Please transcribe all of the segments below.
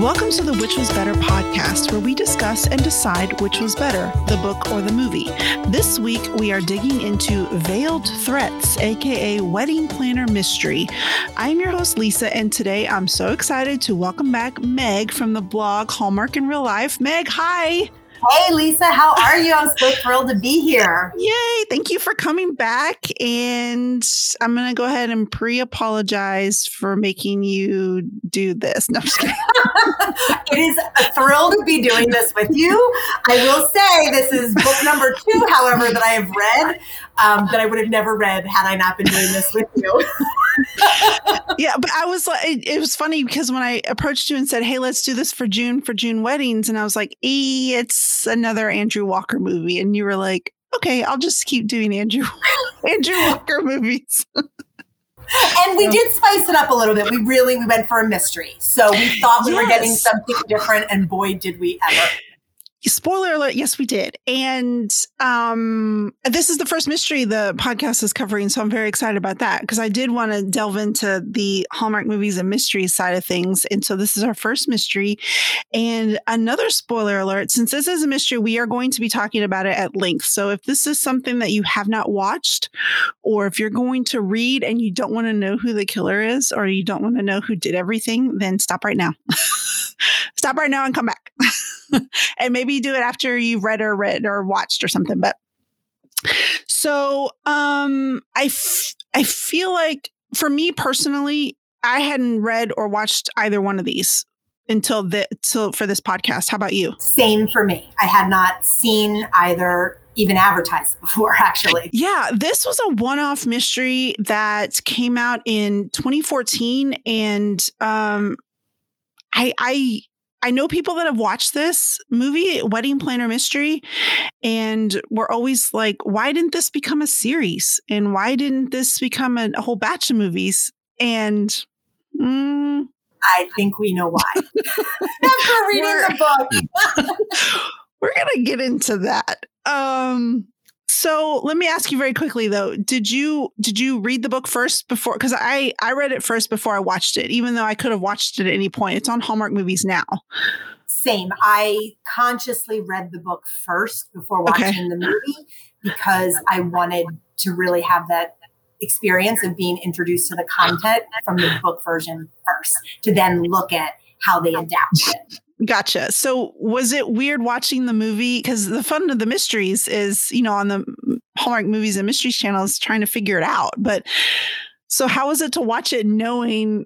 Welcome to the Which Was Better podcast, where we discuss and decide which was better, the book or the movie. This week, we are digging into Veiled Threats, aka Wedding Planner Mystery. I am your host, Lisa, and today I'm so excited to welcome back Meg from the blog Hallmark in Real Life. Meg, hi. Hey, Lisa, how are you? I'm so thrilled to be here. Yay. Thank you for coming back. And I'm going to go ahead and pre apologize for making you do this. No, it is a thrill to be doing this with you. I will say this is book number two, however, that I have read um, that I would have never read had I not been doing this with you. yeah, but I was like, it, it, was funny because when I approached you and said, "Hey, let's do this for June for June weddings," and I was like, "E, it's another Andrew Walker movie," and you were like, "Okay, I'll just keep doing Andrew Andrew Walker movies." and we did spice it up a little bit. We really we went for a mystery, so we thought we yes. were getting something different, and boy, did we ever! Spoiler alert yes we did. And um this is the first mystery the podcast is covering so i'm very excited about that because i did want to delve into the hallmark movies and mysteries side of things and so this is our first mystery. And another spoiler alert since this is a mystery we are going to be talking about it at length. So if this is something that you have not watched or if you're going to read and you don't want to know who the killer is or you don't want to know who did everything then stop right now. Stop right now and come back and maybe do it after you've read or read or watched or something. But so um, I, f- I feel like for me personally, I hadn't read or watched either one of these until the till for this podcast. How about you? Same for me. I had not seen either even advertised before actually. Yeah, this was a one-off mystery that came out in 2014 and um I I I know people that have watched this movie, Wedding Planner Mystery, and we're always like, why didn't this become a series? And why didn't this become a, a whole batch of movies? And mm, I think we know why. After reading the book. we're gonna get into that. Um so let me ask you very quickly though. Did you did you read the book first before because i i read it first before i watched it even though i could have watched it at any point. It's on hallmark movies now. Same. I consciously read the book first before watching okay. the movie because i wanted to really have that experience of being introduced to the content from the book version first to then look at how they adapted. it Gotcha. So was it weird watching the movie? Because the fun of the mysteries is, you know, on the Hallmark Movies and Mysteries channel is trying to figure it out. But so how was it to watch it knowing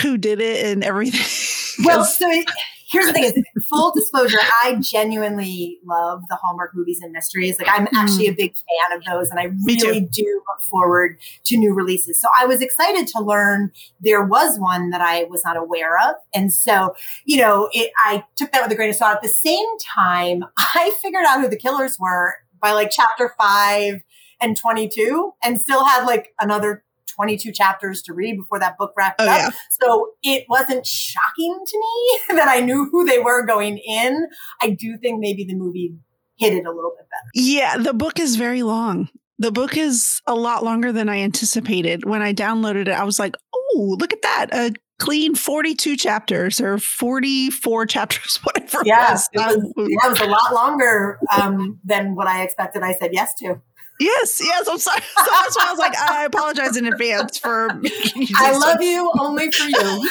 who did it and everything? Well, so it, here's the thing is full disclosure i genuinely love the hallmark movies and mysteries. Like i'm actually mm. a big fan of those and i really do look forward to new releases. So i was excited to learn there was one that i was not aware of. And so you know it, i took that with a grain of salt. At the same time i figured out who the killers were by like chapter five and 22 and still had like another 22 chapters to read before that book wrapped oh, up. Yeah. So it wasn't shocking to me that I knew who they were going in. I do think maybe the movie hit it a little bit better. Yeah, the book is very long. The book is a lot longer than I anticipated. When I downloaded it, I was like, oh, look at that. A clean 42 chapters or 44 chapters, whatever. Yeah, it was. It was, yeah, it was a lot longer um, than what I expected. I said yes to. Yes, yes, I'm sorry. So that's why I was like, I apologize in advance for. I love you only for you.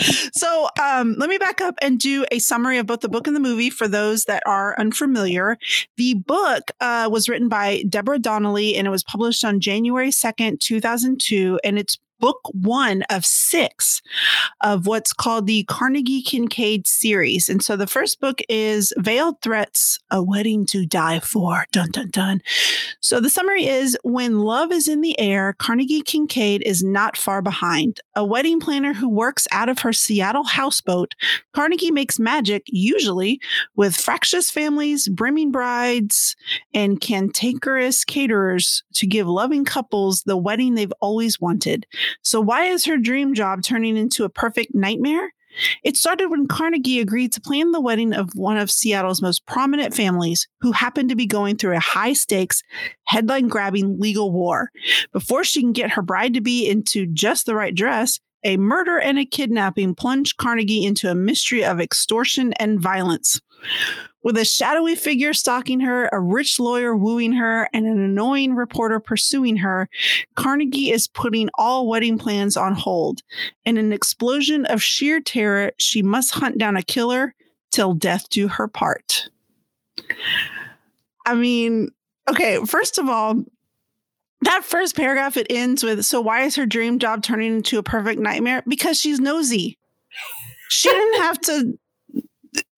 so um, let me back up and do a summary of both the book and the movie for those that are unfamiliar. The book uh, was written by Deborah Donnelly and it was published on January 2nd, 2002, and it's book one of six of what's called the Carnegie Kincaid series. And so the first book is Veiled Threats, A Wedding to Die For. Dun, dun, dun. So the summary is when love is in the air, Carnegie Kincaid is not far behind. A wedding planner who works out of her Seattle houseboat, Carnegie makes magic, usually with fractious families, brimming brides, and cantankerous caterers to give loving couples the wedding they've always wanted. So, why is her dream job turning into a perfect nightmare? It started when Carnegie agreed to plan the wedding of one of Seattle's most prominent families who happened to be going through a high stakes, headline grabbing legal war. Before she can get her bride to be into just the right dress, A murder and a kidnapping plunge Carnegie into a mystery of extortion and violence. With a shadowy figure stalking her, a rich lawyer wooing her, and an annoying reporter pursuing her, Carnegie is putting all wedding plans on hold. In an explosion of sheer terror, she must hunt down a killer till death do her part. I mean, okay, first of all, that first paragraph it ends with so why is her dream job turning into a perfect nightmare because she's nosy she didn't have to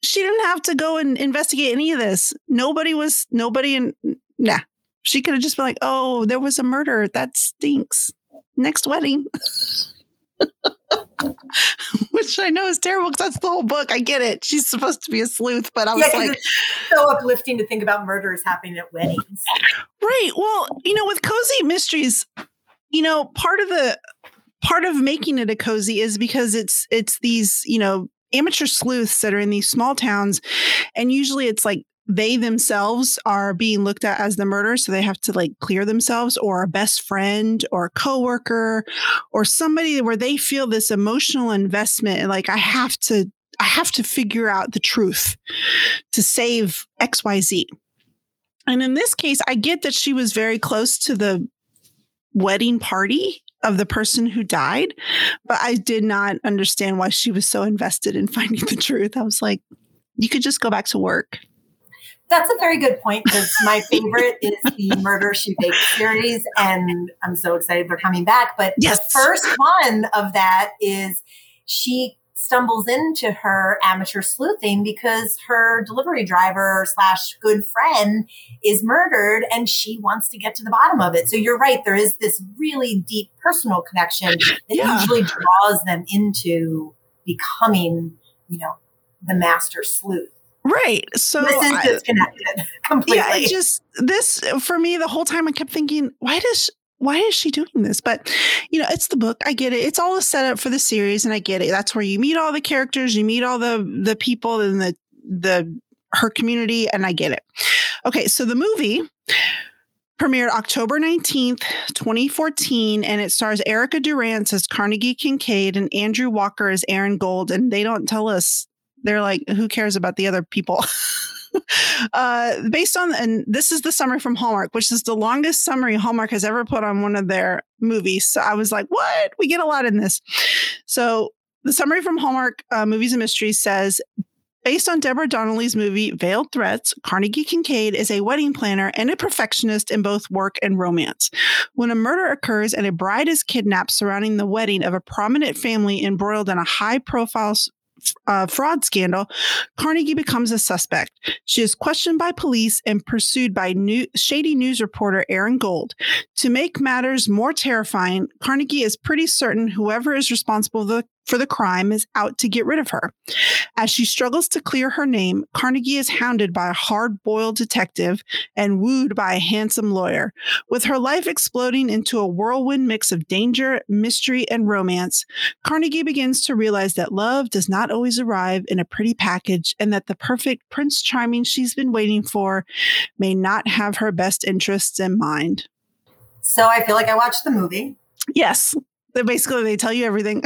she didn't have to go and investigate any of this nobody was nobody in nah she could have just been like oh there was a murder that stinks next wedding which I know is terrible because that's the whole book. I get it. She's supposed to be a sleuth, but I was yeah, like, so uplifting to think about murders happening at weddings. Right. Well, you know, with cozy mysteries, you know, part of the part of making it a cozy is because it's it's these you know amateur sleuths that are in these small towns, and usually it's like they themselves are being looked at as the murderer so they have to like clear themselves or a best friend or a coworker or somebody where they feel this emotional investment like i have to i have to figure out the truth to save xyz and in this case i get that she was very close to the wedding party of the person who died but i did not understand why she was so invested in finding the truth i was like you could just go back to work that's a very good point because my favorite is the Murder She Baked series, and I'm so excited they're coming back. But yes. the first one of that is she stumbles into her amateur sleuthing because her delivery driver slash good friend is murdered and she wants to get to the bottom of it. So you're right. There is this really deep personal connection that yeah. usually draws them into becoming, you know, the master sleuth. Right. So this is disconnected I, completely. Yeah, just this for me the whole time I kept thinking, why does why is she doing this? But you know, it's the book. I get it. It's all a setup for the series, and I get it. That's where you meet all the characters, you meet all the the people in the the her community, and I get it. Okay, so the movie premiered October 19th, 2014, and it stars Erica Durance as Carnegie Kincaid and Andrew Walker as Aaron Gold. And they don't tell us they're like, who cares about the other people? uh, based on, and this is the summary from Hallmark, which is the longest summary Hallmark has ever put on one of their movies. So I was like, what? We get a lot in this. So the summary from Hallmark uh, Movies and Mysteries says Based on Deborah Donnelly's movie Veiled Threats, Carnegie Kincaid is a wedding planner and a perfectionist in both work and romance. When a murder occurs and a bride is kidnapped surrounding the wedding of a prominent family embroiled in a high profile uh, fraud scandal, Carnegie becomes a suspect. She is questioned by police and pursued by new, shady news reporter Aaron Gold. To make matters more terrifying, Carnegie is pretty certain whoever is responsible for the crime is out to get rid of her. As she struggles to clear her name, Carnegie is hounded by a hard boiled detective and wooed by a handsome lawyer. With her life exploding into a whirlwind mix of danger, mystery, and romance, Carnegie begins to realize that love does not always arrive in a pretty package and that the perfect Prince Charming she's been waiting for may not have her best interests in mind. So I feel like I watched the movie. Yes. They basically they tell you everything.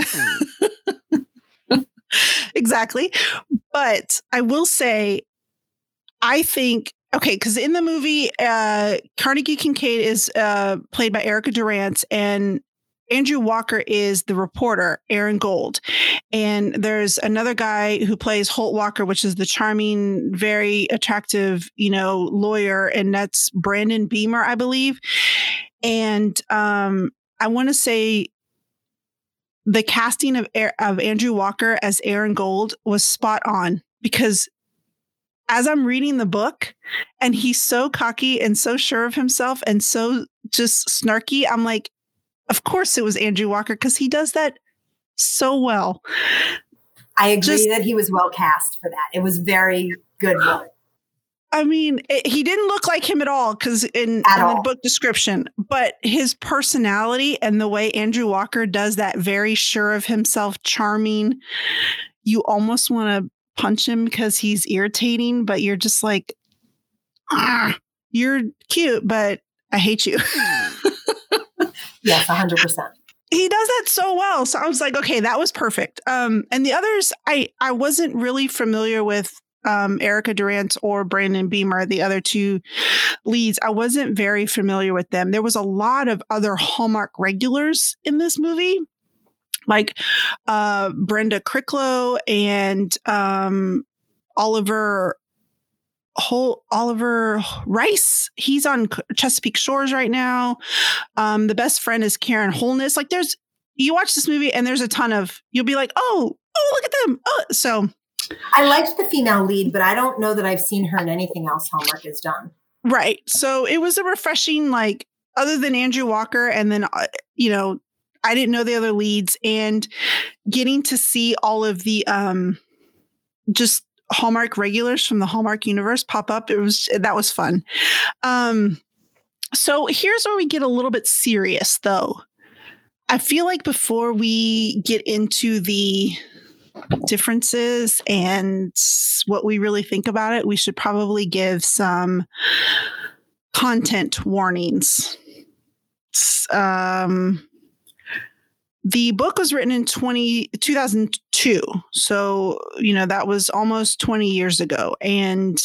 exactly. But I will say, I think okay, because in the movie, uh, Carnegie Kincaid is uh, played by Erica Durance, and Andrew Walker is the reporter, Aaron Gold. And there's another guy who plays Holt Walker, which is the charming, very attractive, you know, lawyer, and that's Brandon Beamer, I believe. And um, I want to say the casting of of Andrew Walker as Aaron Gold was spot on because as I'm reading the book and he's so cocky and so sure of himself and so just snarky, I'm like, of course it was Andrew Walker because he does that so well. I agree just, that he was well cast for that. It was very good work. I mean, it, he didn't look like him at all because in, in the book description, but his personality and the way Andrew Walker does that very sure of himself, charming, you almost want to punch him because he's irritating, but you're just like, ah, you're cute, but I hate you. yes, 100%. he does that so well. So I was like, okay, that was perfect. Um, and the others, I I wasn't really familiar with um, Erica Durance or Brandon Beamer, the other two leads. I wasn't very familiar with them. There was a lot of other Hallmark regulars in this movie, like uh, Brenda Crichlow and um, Oliver whole Oliver Rice. He's on Chesapeake Shores right now. Um, the best friend is Karen Holness. Like there's you watch this movie and there's a ton of you'll be like, oh, oh, look at them. Oh, so I liked the female lead, but I don't know that I've seen her in anything else Hallmark has done. Right. So it was a refreshing, like, other than Andrew Walker, and then, uh, you know, I didn't know the other leads, and getting to see all of the, um, just Hallmark regulars from the Hallmark universe pop up. It was, that was fun. Um, so here's where we get a little bit serious, though. I feel like before we get into the differences and what we really think about it, we should probably give some content warnings. Um, the book was written in 20, 2002. So, you know, that was almost 20 years ago. And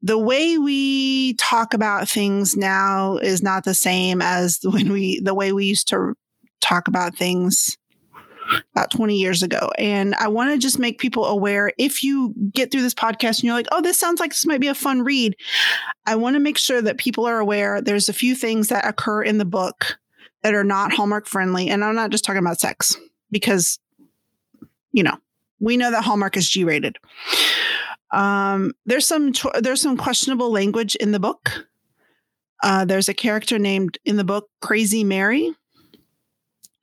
the way we talk about things now is not the same as when we, the way we used to talk about things about 20 years ago. And I want to just make people aware if you get through this podcast and you're like, oh, this sounds like this might be a fun read, I want to make sure that people are aware there's a few things that occur in the book that are not Hallmark friendly. And I'm not just talking about sex because, you know, we know that Hallmark is G rated. Um, there's some there's some questionable language in the book. Uh, there's a character named in the book Crazy Mary,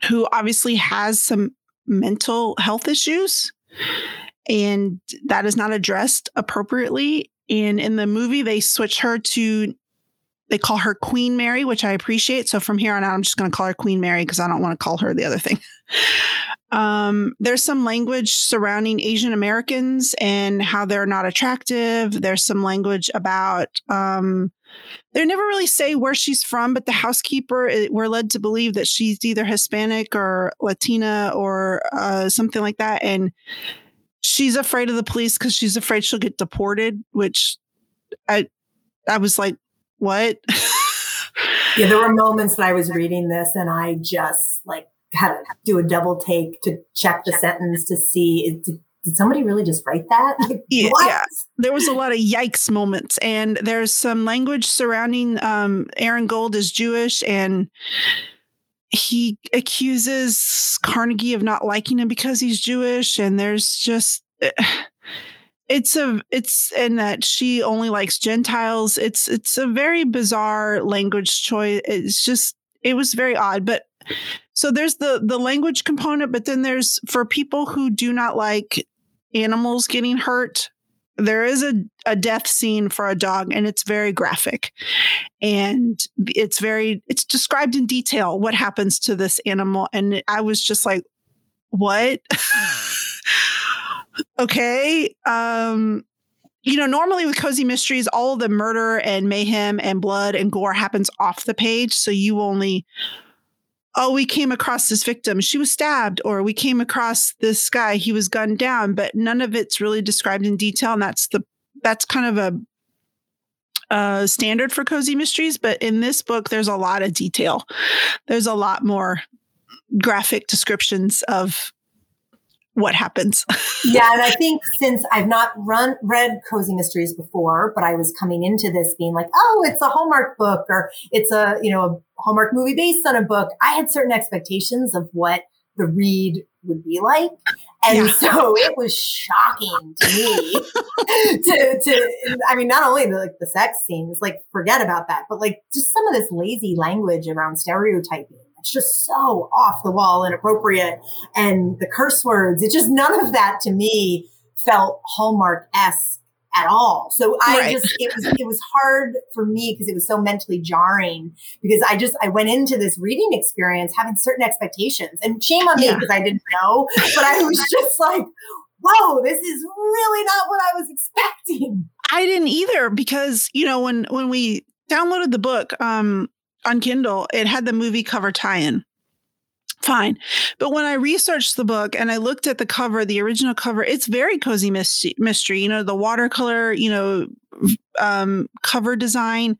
who obviously has some mental health issues and that is not addressed appropriately. And in the movie they switch her to they call her queen mary which i appreciate. So from here on out i'm just going to call her queen mary because i don't want to call her the other thing. Um, there's some language surrounding asian americans and how they're not attractive. There's some language about um, they never really say where she's from, but the housekeeper, we're led to believe that she's either Hispanic or Latina or uh, something like that. And she's afraid of the police because she's afraid she'll get deported, which I, I was like, what? yeah, there were moments that I was reading this and I just like had to do a double take to check the sentence to see did somebody really just write that? Like, yeah, yeah, there was a lot of yikes moments, and there's some language surrounding um, Aaron Gold is Jewish, and he accuses Carnegie of not liking him because he's Jewish, and there's just. It's a it's and that she only likes Gentiles. It's it's a very bizarre language choice. It's just it was very odd, but so there's the the language component but then there's for people who do not like animals getting hurt. There is a, a death scene for a dog and it's very graphic. And it's very, it's described in detail what happens to this animal. And I was just like, what? okay. Um, you know, normally with cozy mysteries, all the murder and mayhem and blood and gore happens off the page. So you only oh, we came across this victim, she was stabbed, or we came across this guy, he was gunned down, but none of it's really described in detail. And that's the that's kind of a standard for cozy mysteries, but in this book, there's a lot of detail. There's a lot more graphic descriptions of what happens. yeah, and I think since I've not run read cozy mysteries before, but I was coming into this being like, oh, it's a Hallmark book or it's a you know a Hallmark movie based on a book. I had certain expectations of what the read would be like, and yeah. so it was shocking to me to to I mean, not only the like the sex scenes, like forget about that, but like just some of this lazy language around stereotyping it's just so off the wall, inappropriate. And the curse words, it just none of that to me felt Hallmark esque at all. So I right. just it was it was hard for me because it was so mentally jarring because I just I went into this reading experience having certain expectations. And shame on me because I didn't know, but I was just like, whoa, this is really not what I was expecting. I didn't either because, you know, when when we downloaded the book, um on Kindle, it had the movie cover tie-in fine. But when I researched the book and I looked at the cover, the original cover, it's very cozy mystery. You know, the watercolor, you know, um, cover design,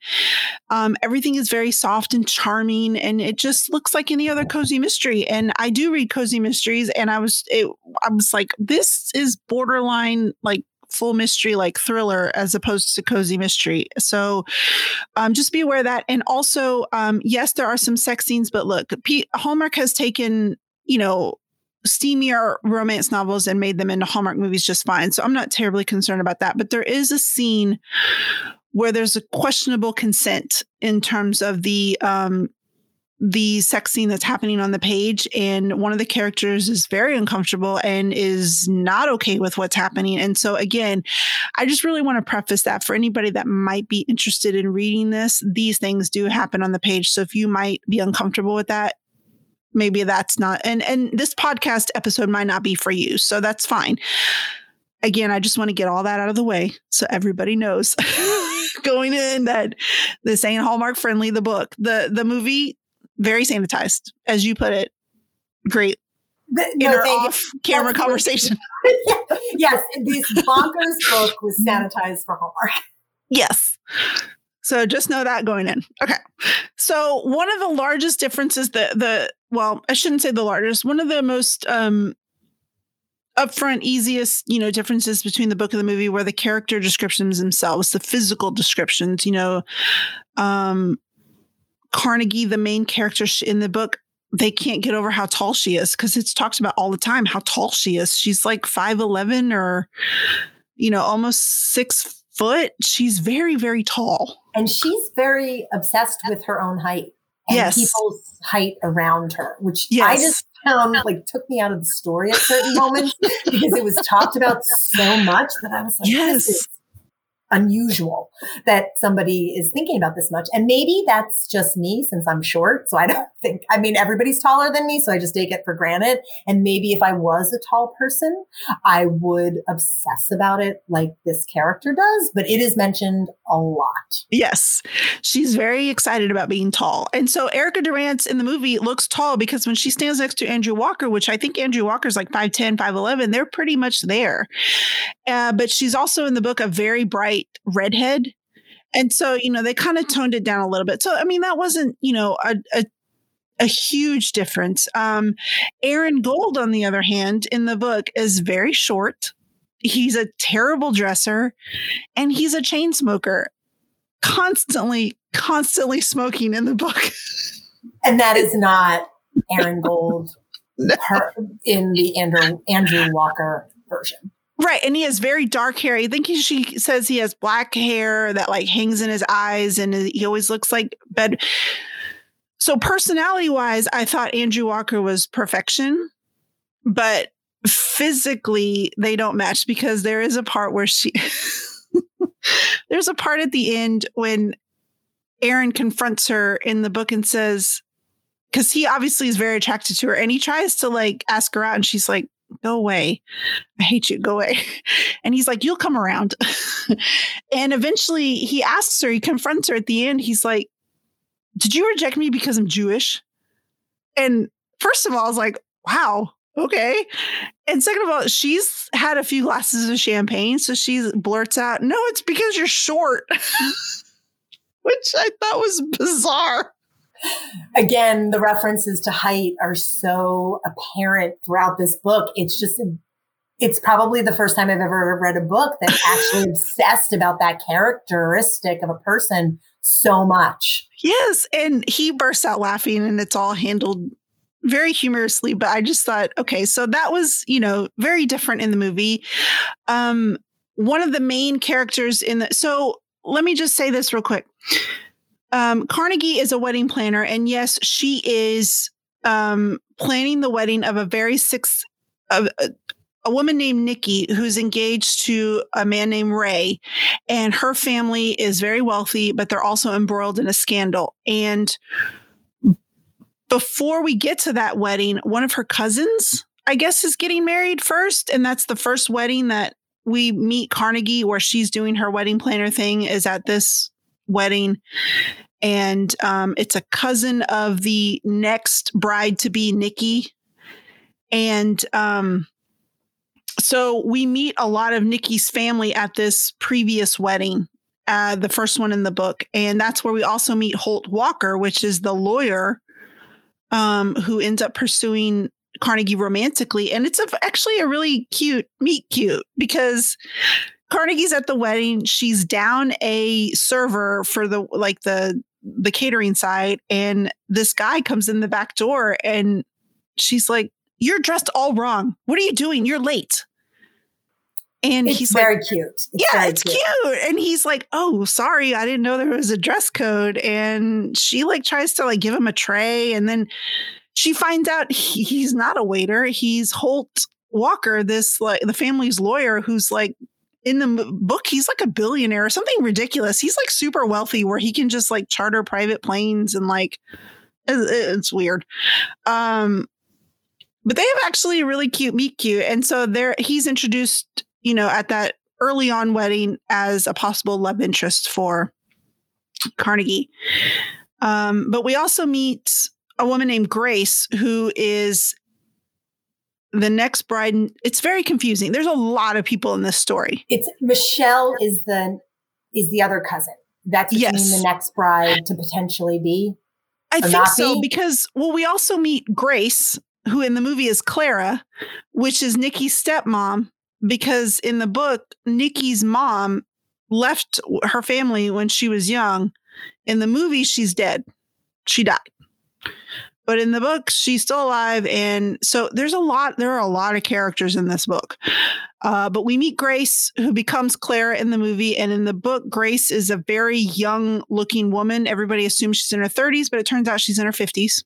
um, everything is very soft and charming, and it just looks like any other cozy mystery. And I do read cozy mysteries, and I was, it, I was like, this is borderline like full mystery like thriller as opposed to cozy mystery. So um, just be aware of that. And also, um, yes, there are some sex scenes, but look, P- Hallmark has taken, you know, steamier romance novels and made them into Hallmark movies just fine. So I'm not terribly concerned about that. But there is a scene where there's a questionable consent in terms of the um, the sex scene that's happening on the page and one of the characters is very uncomfortable and is not okay with what's happening. And so again i just really want to preface that for anybody that might be interested in reading this these things do happen on the page. So if you might be uncomfortable with that maybe that's not and and this podcast episode might not be for you so that's fine. Again i just want to get all that out of the way so everybody knows going in that this ain't hallmark friendly the book the the movie very sanitized, as you put it. Great the, no, off camera conversation. yes, this bonkers book was sanitized for Hallmark. Yes. So just know that going in. Okay. So one of the largest differences the the well, I shouldn't say the largest, one of the most um upfront easiest, you know, differences between the book and the movie were the character descriptions themselves, the physical descriptions, you know, um Carnegie, the main character in the book, they can't get over how tall she is because it's talked about all the time how tall she is. She's like 5'11 or, you know, almost six foot. She's very, very tall. And she's very obsessed with her own height and yes. people's height around her, which yes. I just found like took me out of the story at certain moments because it was talked about so much that I was like, yes unusual that somebody is thinking about this much. And maybe that's just me since I'm short. So I don't think, I mean, everybody's taller than me. So I just take it for granted. And maybe if I was a tall person, I would obsess about it like this character does, but it is mentioned a lot. Yes. She's very excited about being tall. And so Erica Durance in the movie looks tall because when she stands next to Andrew Walker, which I think Andrew Walker's like 5'10, 5'11, they're pretty much there. Uh, but she's also in the book a very bright redhead. And so, you know, they kind of toned it down a little bit. So, I mean, that wasn't, you know, a, a a huge difference. Um, Aaron Gold, on the other hand, in the book is very short. He's a terrible dresser and he's a chain smoker, constantly, constantly smoking in the book. and that is not Aaron Gold no. in the Andrew, Andrew Walker version. Right. And he has very dark hair. I think he, she says he has black hair that like hangs in his eyes and he always looks like bed. So personality wise, I thought Andrew Walker was perfection, but physically they don't match because there is a part where she, there's a part at the end when Aaron confronts her in the book and says, because he obviously is very attracted to her and he tries to like ask her out and she's like, go away. I hate you. Go away. And he's like, you'll come around. and eventually he asks her, he confronts her at the end. He's like, did you reject me because I'm Jewish? And first of all, I was like, wow, okay. And second of all, she's had a few glasses of champagne. So she blurts out, no, it's because you're short, which I thought was bizarre again, the references to height are so apparent throughout this book. It's just, it's probably the first time I've ever read a book that actually obsessed about that characteristic of a person so much. Yes. And he bursts out laughing and it's all handled very humorously, but I just thought, okay, so that was, you know, very different in the movie. Um, one of the main characters in the, so let me just say this real quick um, Carnegie is a wedding planner, and yes, she is um, planning the wedding of a very six of a, a woman named Nikki who's engaged to a man named Ray, and her family is very wealthy, but they're also embroiled in a scandal. And before we get to that wedding, one of her cousins, I guess, is getting married first, and that's the first wedding that we meet Carnegie, where she's doing her wedding planner thing, is at this wedding. and um, it's a cousin of the next bride to be, Nikki. And um, so we meet a lot of Nikki's family at this previous wedding, uh, the first one in the book, and that's where we also meet Holt Walker, which is the lawyer um, who ends up pursuing Carnegie romantically. And it's a, actually a really cute meet cute because Carnegie's at the wedding. She's down a server for the like the the catering side, and this guy comes in the back door, and she's like, "You're dressed all wrong. What are you doing? You're late." And it's he's very like, cute. It's yeah, very it's cute. cute. And he's like, "Oh, sorry, I didn't know there was a dress code." And she like tries to like give him a tray, and then she finds out he, he's not a waiter. He's Holt Walker, this like the family's lawyer, who's like in the book he's like a billionaire or something ridiculous. He's like super wealthy where he can just like charter private planes and like it's weird. Um but they have actually a really cute meet cute. And so there he's introduced you know at that early on wedding as a possible love interest for carnegie. Um but we also meet a woman named grace who is the next bride it's very confusing. There's a lot of people in this story. It's michelle is the is the other cousin. That's yes. the next bride to potentially be i think so be. because well we also meet grace who in the movie is clara which is nikki's stepmom because in the book nikki's mom left her family when she was young. In the movie she's dead. She died but in the book she's still alive and so there's a lot there are a lot of characters in this book. Uh, but we meet grace who becomes clara in the movie and in the book grace is a very young looking woman. Everybody assumes she's in her 30s but it turns out she's in her 50s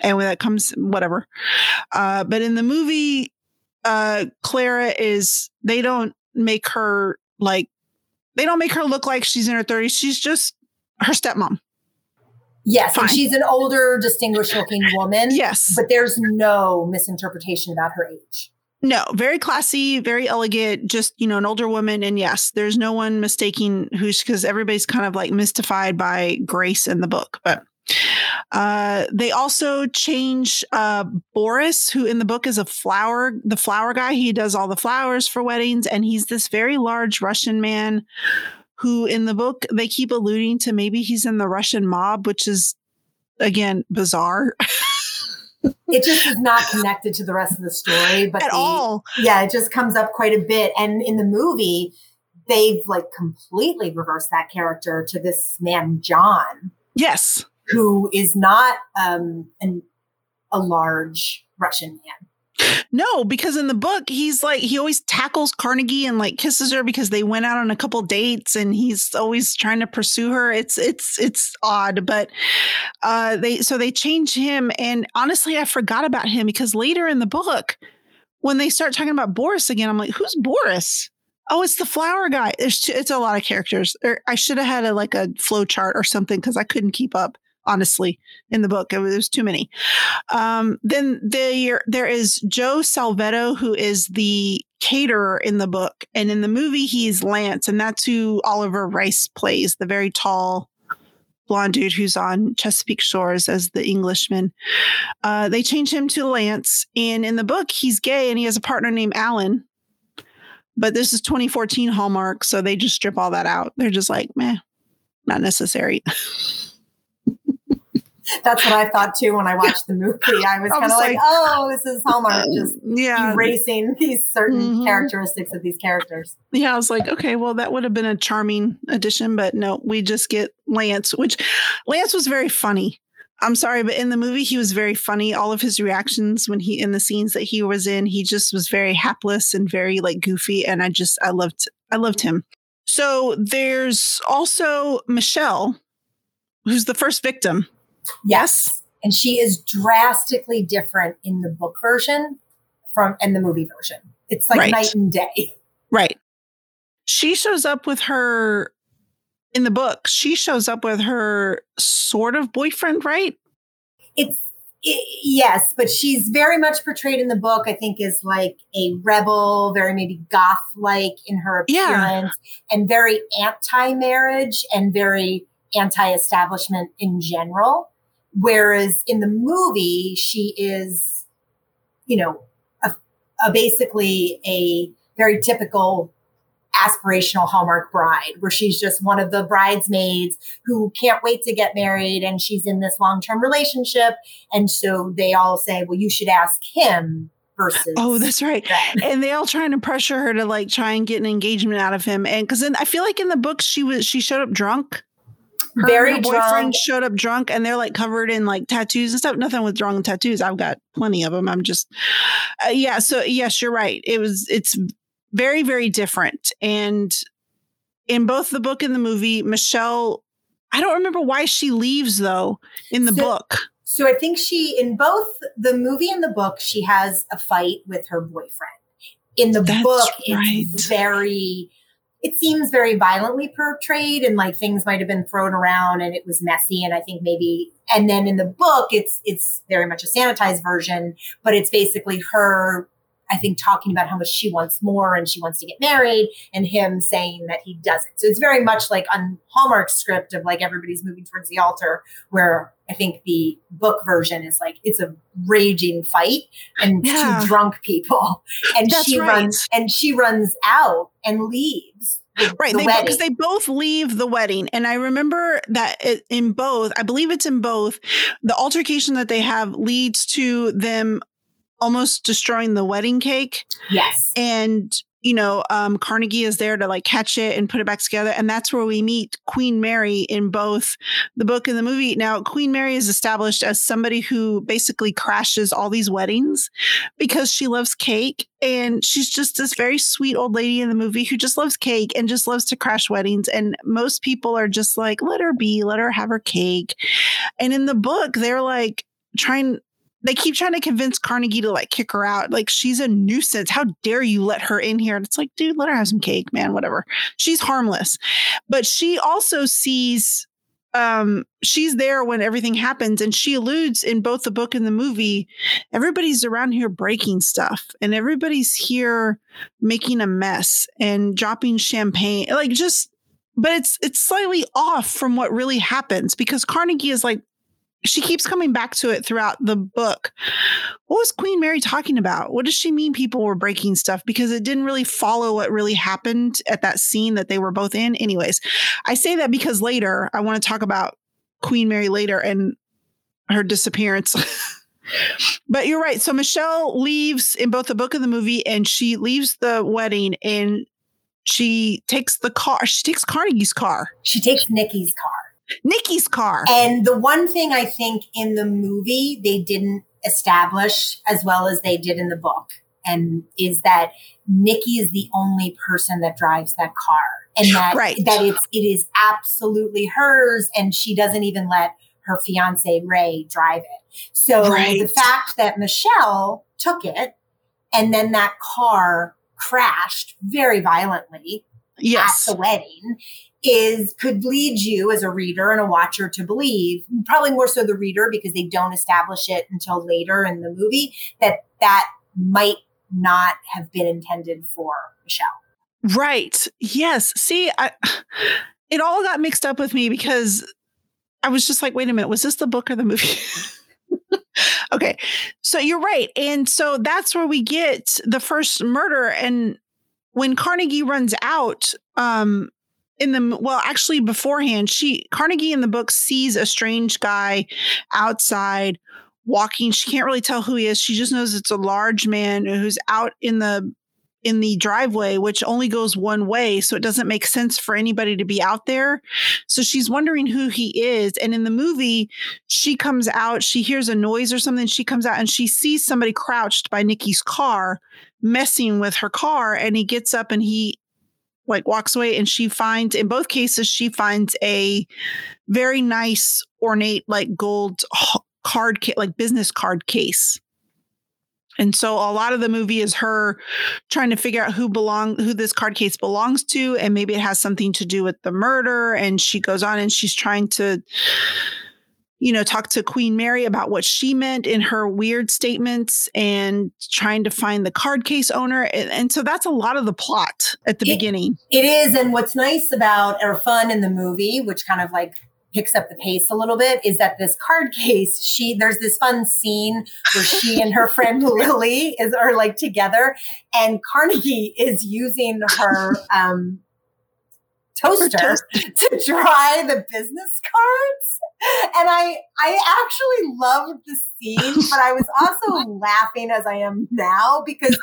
and when that comes whatever. Uh, but in the movie uh, clara is they don't make her like they don't make her look like she's in her 30s she's just her stepmom Yes, Fine. and she's an older, distinguished looking woman. Yes. But there's no misinterpretation about her age. No, very classy, very elegant, just, you know, an older woman. And yes, there's no one mistaking who's because everybody's kind of like mystified by Grace in the book. But uh, they also change uh, Boris, who in the book is a flower, the flower guy. He does all the flowers for weddings, and he's this very large Russian man who in the book they keep alluding to maybe he's in the Russian mob, which is again bizarre. it just is not connected to the rest of the story, but at the, all. Yeah, it just comes up quite a bit. And in the movie, they've like completely reversed that character to this man John. Yes, who is not um, an, a large Russian man. No, because in the book, he's like, he always tackles Carnegie and like kisses her because they went out on a couple dates and he's always trying to pursue her. It's, it's, it's odd, but, uh, they, so they change him. And honestly, I forgot about him because later in the book, when they start talking about Boris again, I'm like, who's Boris? Oh, it's the flower guy. It's, it's a lot of characters. I should have had a, like a flow chart or something because I couldn't keep up honestly, in the book. It was, too many. Um, then there, there is Joe Salvetto, who is the caterer in the book. And in the movie, he's Lance, and that's who Oliver Rice plays, the very tall blonde dude who's on Chesapeake Shores as the Englishman. Uh, they change him to Lance. And in the book, he's gay and he has a partner named Alan. But this is 2014 Hallmark, so they just strip all that out. They're just like, meh, not necessary. That's what I thought too when I watched the movie. I was kind of like, like, oh, this is Hallmark just yeah. erasing these certain mm-hmm. characteristics of these characters. Yeah, I was like, okay, well, that would have been a charming addition, but no, we just get Lance, which Lance was very funny. I'm sorry, but in the movie, he was very funny. All of his reactions when he in the scenes that he was in, he just was very hapless and very like goofy. And I just, I loved, I loved him. So there's also Michelle, who's the first victim Yes. And she is drastically different in the book version from and the movie version. It's like right. night and day. Right. She shows up with her in the book. She shows up with her sort of boyfriend, right? It's it, yes, but she's very much portrayed in the book, I think, as like a rebel, very maybe goth like in her appearance, yeah. and very anti marriage and very anti-establishment in general. Whereas in the movie, she is, you know, a, a basically a very typical aspirational Hallmark bride, where she's just one of the bridesmaids who can't wait to get married and she's in this long term relationship. And so they all say, well, you should ask him versus. Oh, that's right. and they all trying to pressure her to like try and get an engagement out of him. And because then I feel like in the book, she was, she showed up drunk. Her very her boyfriend drunk. showed up drunk and they're like covered in like tattoos and stuff. Nothing with wrong with tattoos. I've got plenty of them. I'm just, uh, yeah. So yes, you're right. It was, it's very, very different. And in both the book and the movie, Michelle, I don't remember why she leaves though in the So- book. So I think she, in both the movie and the book, she has a fight with her boyfriend. In the That's book, right. it's very, it seems very violently portrayed and like things might have been thrown around and it was messy. And I think maybe, and then in the book, it's, it's very much a sanitized version, but it's basically her, I think, talking about how much she wants more and she wants to get married and him saying that he doesn't. So it's very much like on Hallmark script of like everybody's moving towards the altar where I think the book version is like it's a raging fight and Yeah. two drunk people, and That's she right. runs and she runs out and leaves. Right, the they because they both leave the wedding, and I remember that it, in both. I believe it's in both. The altercation that they have leads to them almost destroying the wedding cake, yes, and you know, um, Carnegie is there to like catch it and put it back together, and that's where we meet Queen Mary in both the book and the movie. Now, Queen Mary is established as somebody who basically crashes all these weddings because she loves cake, and she's just this very sweet old lady in the movie who just loves cake and just loves to crash weddings. And most people are just like, let her be, let her have her cake. And in the book, they're like trying they keep trying to convince Carnegie to like kick her out. Like she's a nuisance. How dare you let her in here? And it's like, dude, let her have some cake, man, whatever. She's harmless. But she also sees um she's there when everything happens and she alludes in both the book and the movie everybody's around here breaking stuff and everybody's here making a mess and dropping champagne like just but it's it's slightly off from what really happens because Carnegie is like she keeps coming back to it throughout the book. What was Queen Mary talking about? What does she mean people were breaking stuff? Because it didn't really follow what really happened at that scene that they were both in. Anyways, I say that because later I want to talk about Queen Mary later and her disappearance. but you're right. So Michelle leaves in both the book and the movie, and she leaves the wedding and she takes the car. She takes Carnegie's car, she takes Nikki's car. Nikki's car. And the one thing I think in the movie they didn't establish as well as they did in the book, and is that Nikki is the only person that drives that car, and that Right. that it's it is absolutely hers, and she doesn't even let her fiance Ray drive it. So Right. the fact that Michelle took it, and then that car crashed very violently yes. at the wedding is could lead you as a reader and a watcher to believe probably more so the reader because they don't establish it until later in the movie that that might not have been intended for Michelle. Right. Yes. See, I, it all got mixed up with me because I was just like, wait a minute, was this the book or the movie? okay. So you're right. And so that's where we get the first murder. And when Carnegie runs out, um, in the well, actually beforehand, she Carnegie in the book sees a strange guy outside walking. She can't really tell who he is. She just knows it's a large man who's out in the in the driveway, which only goes one way. So it doesn't make sense for anybody to be out there. So she's wondering who he is. And in the movie, she comes out, she hears a noise or something. She comes out and she sees somebody crouched by Nikki's car, messing with her car. And he gets up and he like walks away and she finds in both cases she finds a very nice ornate like gold card ca- like business card case and so a lot of the movie is her trying to figure out who belong who this card case belongs to and maybe it has something to do with the murder and she goes on and she's trying to you know talk to Queen Mary about what she meant in her weird statements and trying to find the card case owner and, and so that's a lot of the plot at the It- beginning. It is, and what's nice about or fun in the movie, which kind of like picks up the pace a little bit is that this card case, she there's this fun scene where she and her friend Lily is are like together, and Carnegie is using her um, toaster to dry the business cards. And I I actually loved the scene, but I was also laughing as I am now because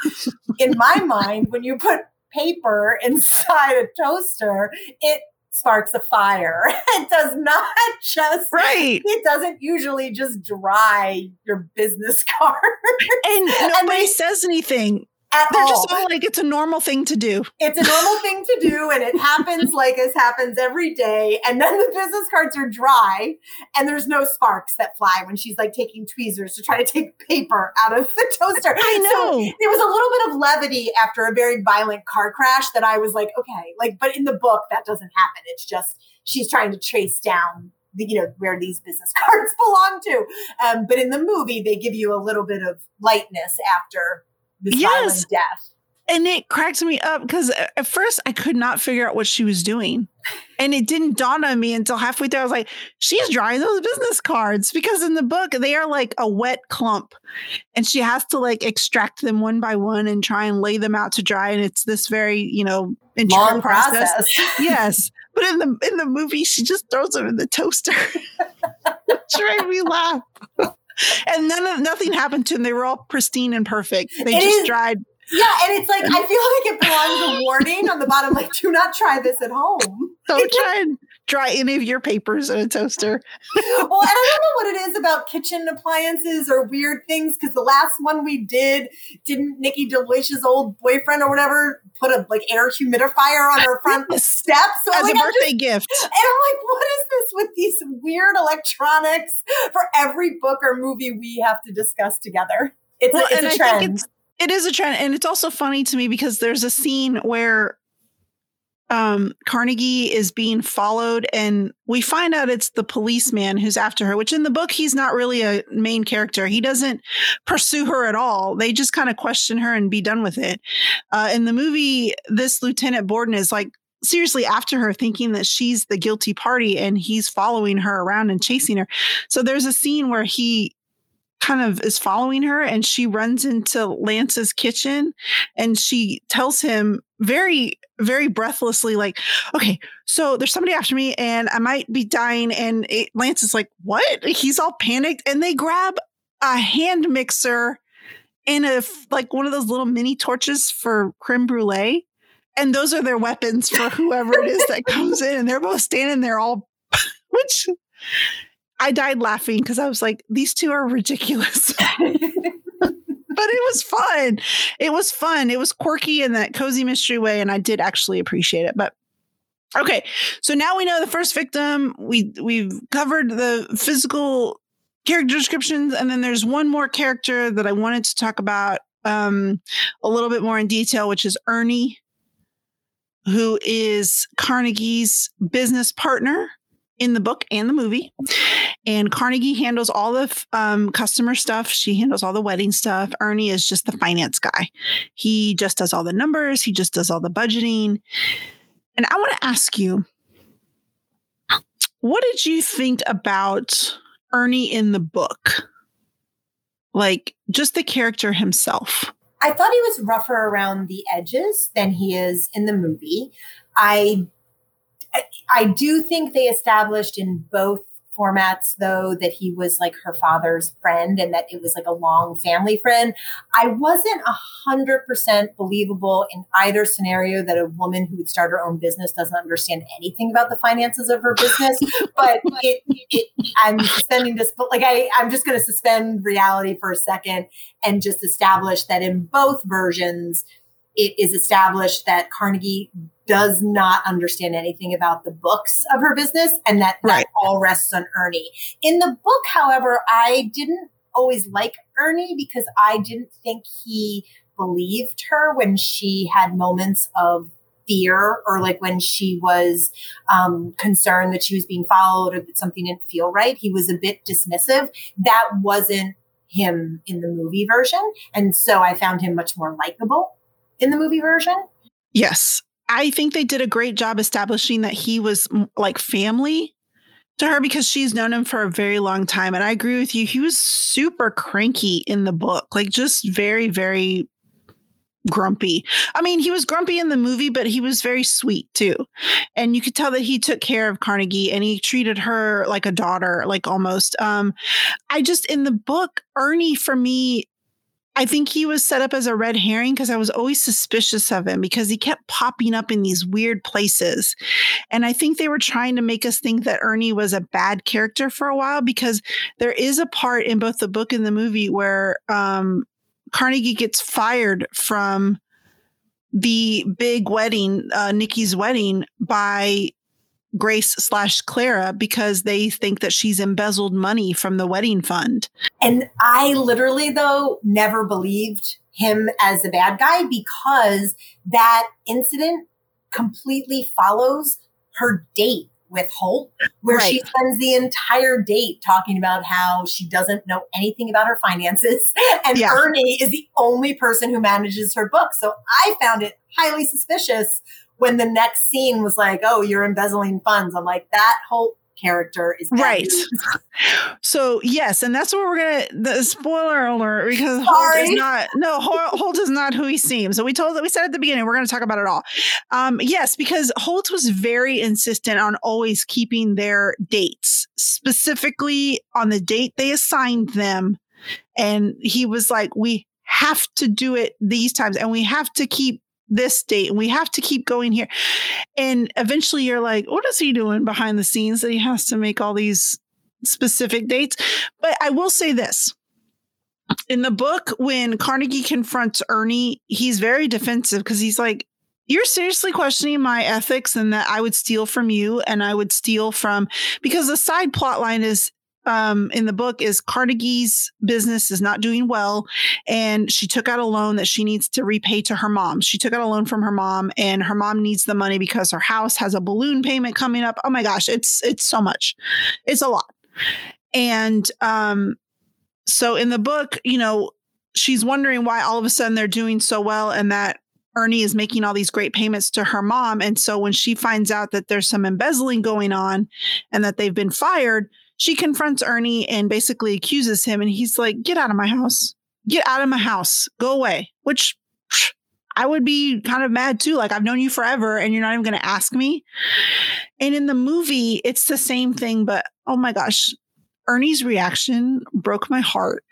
in my mind, when you put paper inside a toaster, it sparks a fire. It does not just right. It doesn't usually just dry your business card. And nobody and they, says anything at They're all. just all like it's a normal thing to do. It's a normal thing to do, and it happens like this happens every day. And then the business cards are dry, and there's no sparks that fly when she's like taking tweezers to try to take paper out of the toaster. I know. So there was a little bit of levity after a very violent car crash that I was like, okay, like, but in the book that doesn't happen. It's just she's trying to trace down the, you know where these business cards belong to. Um, but in the movie, they give you a little bit of lightness after yes. death. And it cracks me up because uh, at first I could not figure out what she was doing. And it didn't dawn on me until halfway through. I was like, she's drawing those business cards because in the book, they are like a wet clump. And she has to like extract them one by one and try and lay them out to dry. And it's this very, you know, long process. process. yes. But in the in the movie, she just throws them in the toaster. Try me laugh and none of nothing happened to them. They were all pristine and perfect. They it just is, dried. Yeah, and it's like I feel like it belongs a warning on the bottom, like do not try this at home. Don't try dry any of your papers in a toaster. well, and I don't know what it is about kitchen appliances or weird things because the last one we did, didn't Nikki DeLoach's old boyfriend or whatever put a like air humidifier on her front steps so, as like, a birthday just, gift? And I'm like, what is this with these weird electronics for every book or movie we have to discuss together? It's well, a, it's a trend. It's, it is a trend, and it's also funny to me because there's a scene where um, Carnegie is being followed, and we find out it's the policeman who's after her, which in the book, he's not really a main character. He doesn't pursue her at all. They just kind of question her and be done with it. Uh, in the movie, this Lieutenant Borden is like seriously after her, thinking that she's the guilty party, and he's following her around and chasing her. So there's a scene where he kind of is following her and she runs into Lance's kitchen and she tells him very very breathlessly like okay so there's somebody after me and I might be dying and it, Lance is like what? He's all panicked and they grab a hand mixer and a like one of those little mini torches for creme brulee and those are their weapons for whoever it is that comes in and they're both standing there all which I died laughing because I was like, these two are ridiculous. but it was fun. It was fun. It was quirky in that cozy mystery way, and I did actually appreciate it. But okay, so now we know the first victim. We we've covered the physical character descriptions, and then there's one more character that I wanted to talk about um, a little bit more in detail, which is Ernie, who is Carnegie's business partner in the book and the movie. And Carnegie handles all the um, customer stuff. She handles all the wedding stuff. Ernie is just the finance guy. He just does all the numbers, he just does all the budgeting. And I want to ask you what did you think about Ernie in the book? Like just the character himself. I thought he was rougher around the edges than he is in the movie. I I do think they established in both formats though that he was like her father's friend and that it was like a long family friend. I wasn't a hundred percent believable in either scenario that a woman who would start her own business doesn't understand anything about the finances of her business but it, it, i'm suspending this but like i i'm just going to suspend reality for a second and just establish that in both versions it is established that carnegie does not understand anything about the books of her business and that, right. that all rests on Ernie. In the book, however, I didn't always like Ernie because I didn't think he believed her when she had moments of fear or like when she was um, concerned that she was being followed or that something didn't feel right. He was a bit dismissive. That wasn't him in the movie version. And so I found him much more likable in the movie version. Yes. I think they did a great job establishing that he was like family to her because she's known him for a very long time. And I agree with you. He was super cranky in the book, like just very, very grumpy. I mean, he was grumpy in the movie, but he was very sweet too. And you could tell that he took care of Carnegie and he treated her like a daughter, like almost. Um, I just, in the book, Ernie for me, I think he was set up as a red herring because I was always suspicious of him because he kept popping up in these weird places. And I think they were trying to make us think that Ernie was a bad character for a while because there is a part in both the book and the movie where um, Carnegie gets fired from the big wedding, uh, Nikki's wedding, by Grace slash Clara because they think that she's embezzled money from the wedding fund. And I literally, though, never believed him as a bad guy because that incident completely follows her date with Holt, where right. she spends the entire date talking about how she doesn't know anything about her finances. And yeah. Ernie is the only person who manages her book. So I found it highly suspicious when the next scene was like, oh, you're embezzling funds. I'm like, that whole character is right. so yes, and that's what we're gonna. The spoiler alert because Holt is not. No, Holt is not who he seems. So we told that we said at the beginning we're to talk about it all. Um, yes, because Holt was very insistent on always keeping their dates, specifically on the date they assigned them, and he was like, we have to do it these times, and we have to keep this date and we have to keep going here. And eventually you're like, what is he doing behind the scenes that he has to make all these specific dates? But I will say this. In the book, when Carnegie confronts Ernie, he's very defensive because he's like, you're seriously questioning my ethics and that I would steal from you and I would steal from because the side plot line is um, in the book is Carnegie's business is not doing well, and she took out a loan that she needs to repay to her mom. She took out a loan from her mom, and her mom needs the money because her house has a balloon payment coming up. Oh my gosh, it's it's so much, it's a lot, and um, so in the book, you know, she's wondering why all of a sudden they're doing so well, and that Ernie is making all these great payments to her mom. And so when she finds out that there's some embezzling going on and that they've been fired, she confronts Ernie and basically accuses him. And he's like, Get out of my house. Get out of my house. Go away. Which I would be kind of mad too. Like, I've known you forever and you're not even going to ask me. And in the movie, it's the same thing, but oh my gosh, Ernie's reaction broke my heart.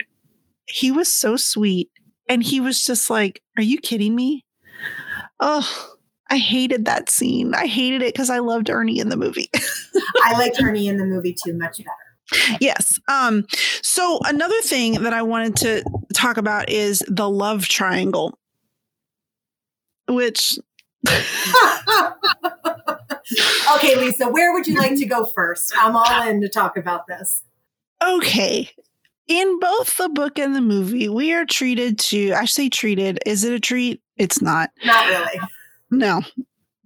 He was so sweet. And he was just like, Are you kidding me? Oh, I hated that scene. I hated it because I loved Ernie in the movie. I liked Ernie in the movie too, much better. Yes. Um, so another thing that I wanted to talk about is the love triangle, which. okay, Lisa, where would you like to go first? I'm all in to talk about this. Okay. In both the book and the movie, we are treated to, I say treated. Is it a treat? It's not. Not really. No.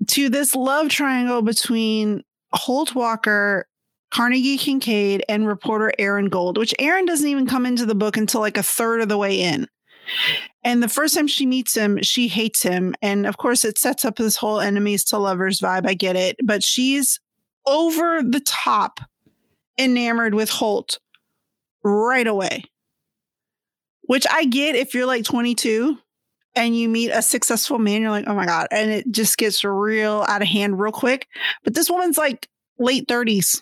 To this love triangle between Holt Walker, Carnegie Kincaid, and reporter Aaron Gold, which Aaron doesn't even come into the book until like a third of the way in. And the first time she meets him, she hates him. And of course, it sets up this whole enemies to lovers vibe. I get it. But she's over the top enamored with Holt right away, which I get if you're like 22 and you meet a successful man, you're like, oh my God. And it just gets real out of hand real quick. But this woman's like late 30s.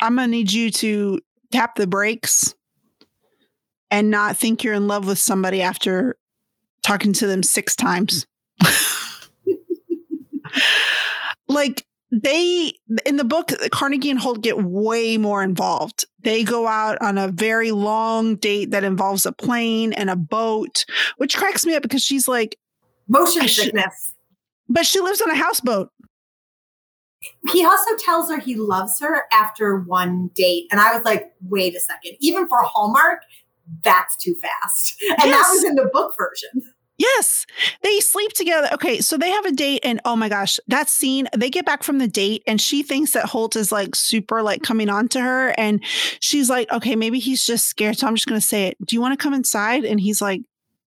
I'm going to need you to tap the brakes and not think you're in love with somebody after talking to them six times. like, they in the book carnegie and holt get way more involved. They go out on a very long date that involves a plane and a boat which cracks me up because she's like motion sickness. But she lives on a houseboat. He also tells her he loves her after one date and i was like wait a second. Even for hallmark that's too fast. And yes. that was in the book version Yes, they sleep together. Okay, so they have a date, and oh my gosh, that scene. They get back from the date, and she thinks that Holt is like super like coming on to her, and she's like, okay, maybe he's just scared. So I'm just gonna say it. Do you want to come inside? And he's like,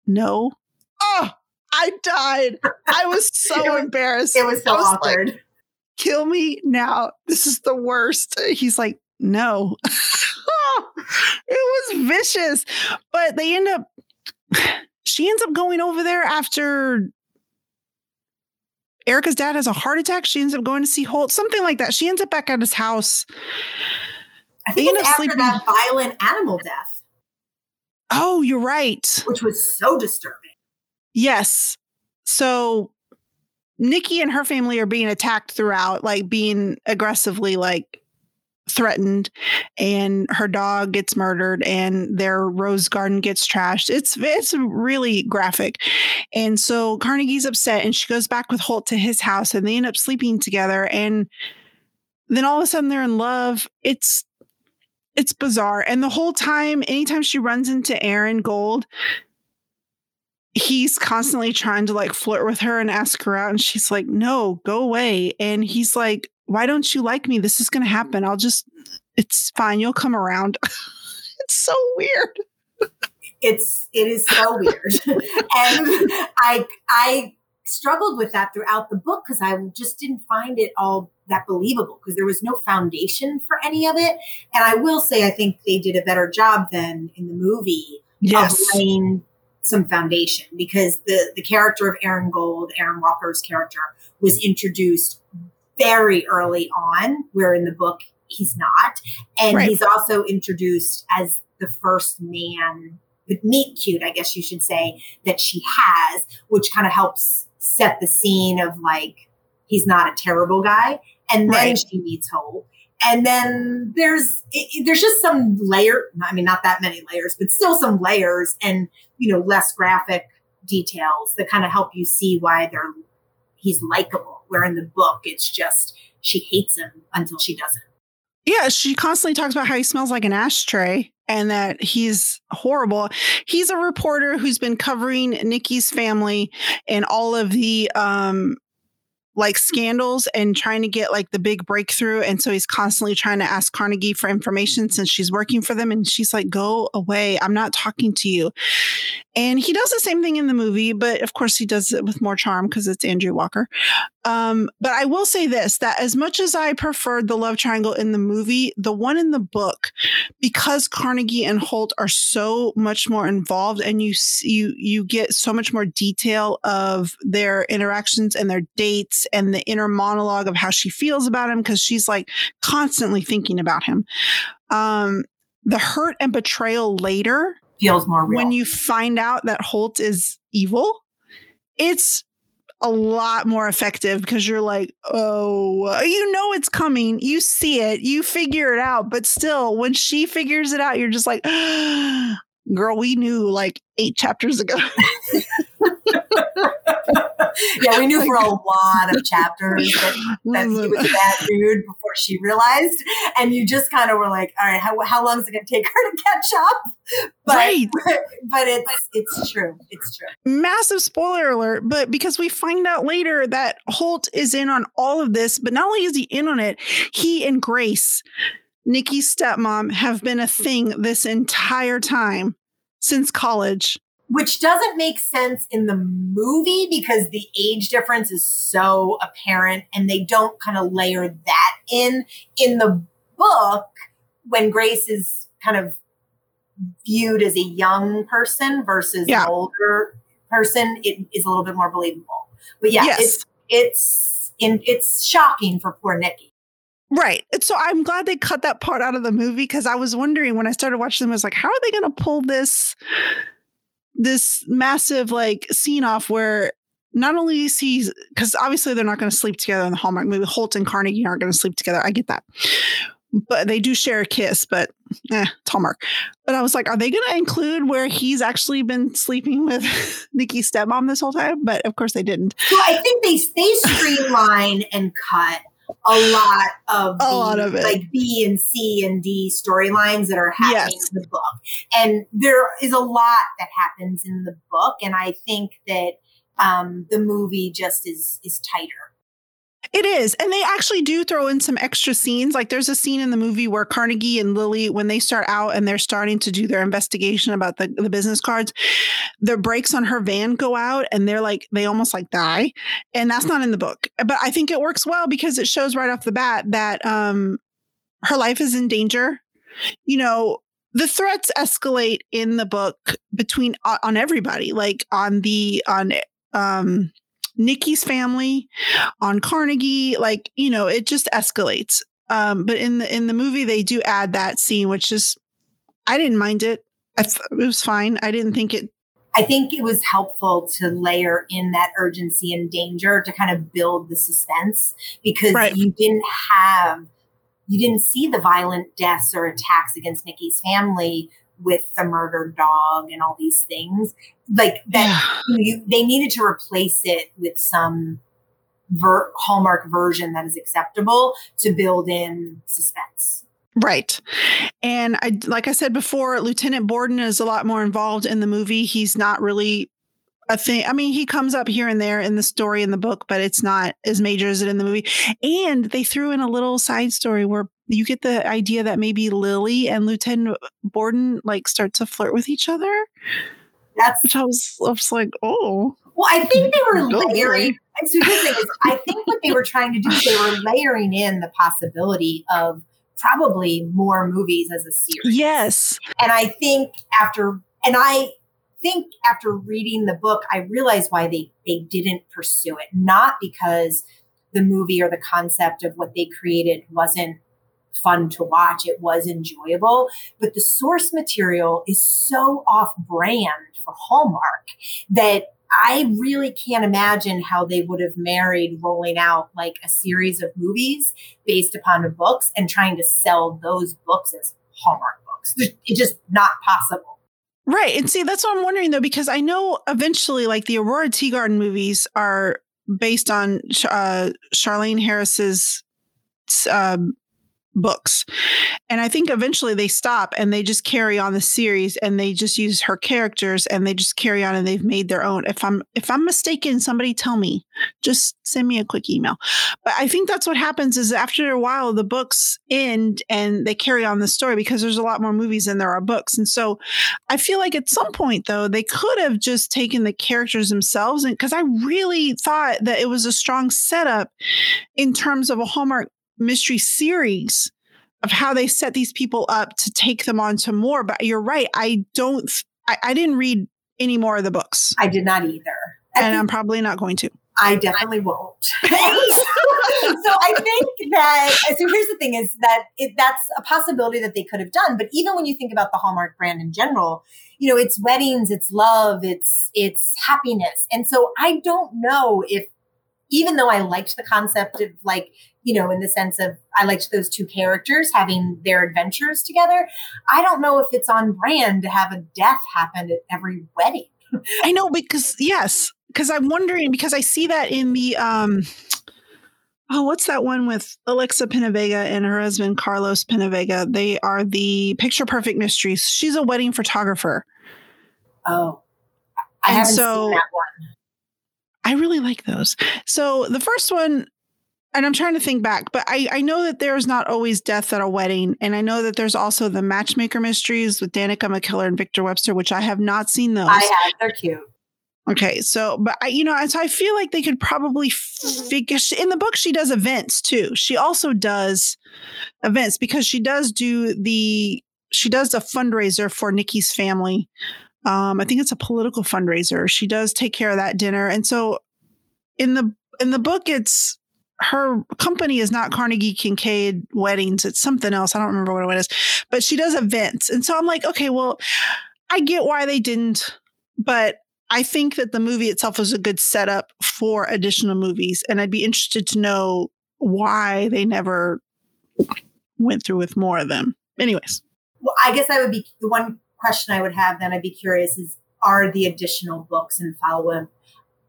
no. Oh, I died. I was so it was, embarrassed. It was so was awkward. Like, kill me now. This is the worst. He's like, no. it was vicious. But they end up, she ends up going over there after Erica's dad has a heart attack. She ends up going to see Holt, something like that. She ends up back at his house. I think it's after sleeping. that violent animal death. Oh, you're right. Which was so disturbing. Yes. So Nikki and her family are being attacked throughout, like being aggressively like threatened and her dog gets murdered and their rose garden gets trashed. It's it's really graphic. And so Carnegie's upset and she goes back with Holt to his house and they end up sleeping together and then all of a sudden they're in love. It's it's bizarre. And the whole time, anytime she runs into Aaron Gold, he's constantly trying to like flirt with her and ask her out. And she's like, no, go away. And he's like, why don't you like me? This is going to happen. I'll just, it's fine. You'll come around. it's so weird. It's, it is so weird. and I, I struggled with that throughout the book because I just didn't find it all that believable because there was no foundation for any of it. And I will say, I think they did a better job than in the movie yes. of laying some foundation because the the character of Aaron Gold, Aaron Walker's character, was introduced very early on, where in the book he's not, and right. he's also introduced as the first man meet cute, I guess you should say, that she has, which kind of helps set the scene of like he's not a terrible guy. And then right. she meets Holt. And then there's it, there's just some layer. I mean, not that many layers, but still some layers, and you know, less graphic details that kind of help you see why they're he's likable. Where in the book, it's just she hates him until she doesn't. Yeah, she constantly talks about how he smells like an ashtray and that he's horrible. He's a reporter who's been covering Nikki's family and all of the um like scandals and trying to get like the big breakthrough. And so he's constantly trying to ask Carnegie for information since she's working for them. And she's like, go away. I'm not talking to you. And he does the same thing in the movie, but of course he does it with more charm because it's Andrew Walker. Um, but I will say this that as much as I preferred the love triangle in the movie, the one in the book, because Carnegie and Holt are so much more involved and you you you get so much more detail of their interactions and their dates and the inner monologue of how she feels about him because she's like constantly thinking about him. Um, the hurt and betrayal later feels more real. when you find out that Holt is evil. It's a lot more effective because you're like, oh, you know it's coming. You see it, you figure it out. But still, when she figures it out, you're just like, girl, we knew like eight chapters ago. yeah, we knew for a lot of chapters that, that he was a bad dude before she realized. And you just kind of were like, all right, how, how long is it going to take her to catch up? But, right. But it's, it's true. It's true. Massive spoiler alert. But because we find out later that Holt is in on all of this, but not only is he in on it, he and Grace, Nikki's stepmom, have been a thing this entire time since college which doesn't make sense in the movie because the age difference is so apparent and they don't kind of layer that in in the book when grace is kind of viewed as a young person versus yeah. an older person it is a little bit more believable but yeah yes. it's it's in, it's shocking for poor nikki Right. So I'm glad they cut that part out of the movie because I was wondering when I started watching them, I was like, how are they going to pull this this massive like scene off where not only sees because obviously they're not going to sleep together in the Hallmark movie. Holt and Carnegie aren't going to sleep together. I get that, but they do share a kiss. But eh, it's Hallmark. But I was like, are they going to include where he's actually been sleeping with Nikki's stepmom this whole time? But of course they didn't. Well, I think they they streamline and cut a lot of a the, lot of it. like B and C and D storylines that are happening yes. in the book. And there is a lot that happens in the book. And I think that um, the movie just is is tighter. It is. And they actually do throw in some extra scenes. Like there's a scene in the movie where Carnegie and Lily, when they start out and they're starting to do their investigation about the, the business cards, the brakes on her van go out and they're like, they almost like die. And that's not in the book. But I think it works well because it shows right off the bat that um, her life is in danger. You know, the threats escalate in the book between on everybody, like on the on um Nikki's family, on Carnegie, like, you know, it just escalates. Um, but in the in the movie they do add that scene, which is I didn't mind it. I th- it was fine. I didn't think it I think it was helpful to layer in that urgency and danger to kind of build the suspense because right. you didn't have you didn't see the violent deaths or attacks against Nikki's family with the murdered dog and all these things like that you, you, they needed to replace it with some ver- hallmark version that is acceptable to build in suspense. Right. And i like i said before lieutenant borden is a lot more involved in the movie. He's not really a thing. I mean, he comes up here and there in the story in the book, but it's not as major as it in the movie. And they threw in a little side story where you get the idea that maybe Lily and Lieutenant Borden like start to flirt with each other. That's which I was, I was like, oh. Well, I think they were layering. So the thing is, I think what they were trying to do, is they were layering in the possibility of probably more movies as a series. Yes. And I think after, and I think after reading the book, I realized why they they didn't pursue it. Not because the movie or the concept of what they created wasn't fun to watch. It was enjoyable, but the source material is so off brand for Hallmark that I really can't imagine how they would have married rolling out like a series of movies based upon the books and trying to sell those books as Hallmark books. It's just not possible. Right. And see, that's what I'm wondering though, because I know eventually, like the Aurora Teagarden movies are based on uh, Charlaine Harris's um, books. And I think eventually they stop and they just carry on the series and they just use her characters and they just carry on and they've made their own. If I'm if I'm mistaken, somebody tell me. Just send me a quick email. But I think that's what happens is after a while the books end and they carry on the story because there's a lot more movies than there are books. And so I feel like at some point though they could have just taken the characters themselves and because I really thought that it was a strong setup in terms of a Hallmark mystery series of how they set these people up to take them on to more. But you're right. I don't, I, I didn't read any more of the books. I did not either. and I'm probably not going to. I definitely won't. so I think that so here's the thing is that it, that's a possibility that they could have done. But even when you think about the Hallmark brand in general, you know, it's weddings, it's love, it's it's happiness. And so I don't know if even though I liked the concept of like you know, in the sense of I liked those two characters having their adventures together. I don't know if it's on brand to have a death happen at every wedding. I know because yes, because I'm wondering because I see that in the um oh what's that one with Alexa PenaVega and her husband Carlos PenaVega? They are the Picture Perfect Mysteries. She's a wedding photographer. Oh. I and haven't so, seen that one. I really like those. So the first one and I'm trying to think back, but I, I know that there's not always death at a wedding. And I know that there's also the Matchmaker Mysteries with Danica McKellar and Victor Webster, which I have not seen those. I have. They're cute. Okay. So, but I, you know, so I feel like they could probably figure in the book, she does events too. She also does events because she does do the, she does a fundraiser for Nikki's family. Um, I think it's a political fundraiser. She does take care of that dinner. And so in the, in the book, it's her company is not Carnegie Kincaid Weddings. It's something else. I don't remember what it is, but she does events. And so I'm like, okay, well, I get why they didn't, but I think that the movie itself was a good setup for additional movies. And I'd be interested to know why they never went through with more of them. Anyways. Well, I guess I would be the one question I would have then I'd be curious is are the additional books and follow up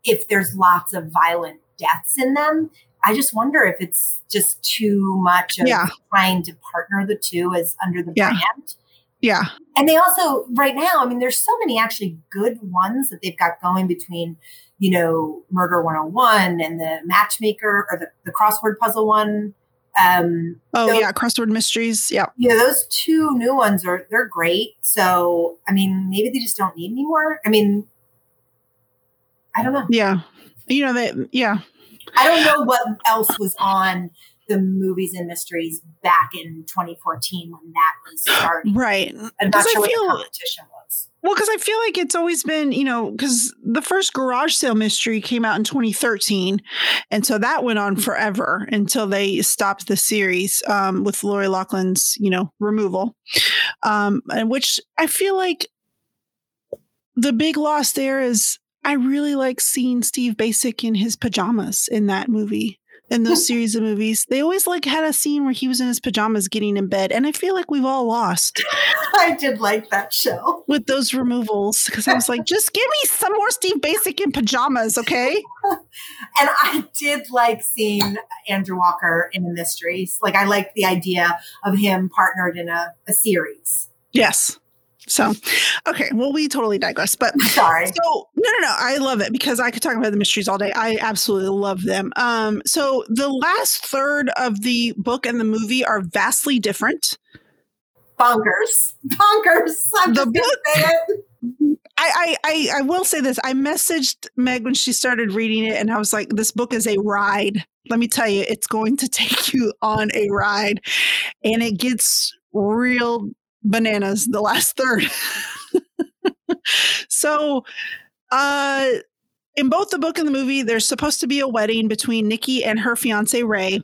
if there's lots of violent deaths in them I just wonder if it's just too much of yeah. trying to partner the two as under the yeah. brand. Yeah. And they also, right now, I mean, there's so many actually good ones that they've got going between, you know, Murder 101 and the Matchmaker or the, the crossword puzzle one. Um, oh, those, yeah. Crossword Mysteries. Yeah. Yeah. Those two new ones are, they're great. So, I mean, maybe they just don't need any more. I mean, I don't know. Yeah. You know, that, yeah. I don't know what else was on the movies and mysteries back in 2014 when that was starting. Right. I'm not sure what the competition was. Well, because I feel like it's always been, you know, because the first garage sale mystery came out in 2013. And so that went on forever until they stopped the series um, with Lori Loughlin's, you know, removal. Um, and which I feel like the big loss there is I really like seeing Steve Bacic in his pajamas in that movie in those series of movies. They always like had a scene where he was in his pajamas getting in bed, and I feel like we've all lost. I did like that show with those removals because I was like, just give me some more Steve Bacic in pajamas, okay? and I did like seeing Andrew Walker in the mysteries. Like I liked the idea of him partnered in a, a series. Yes. So, okay, well, we totally digress, but sorry. So, no, no, no, I love it because I could talk about the mysteries all day. I absolutely love them. Um, so the last third of the book and the movie are vastly different. Bonkers, bonkers. I'm the book. I, I, I will say this. I messaged Meg when she started reading it, and I was like, "This book is a ride. Let me tell you, it's going to take you on a ride, and it gets real bananas the last third. so, uh, in both the book and the movie, there's supposed to be a wedding between Nikki and her fiance Ray,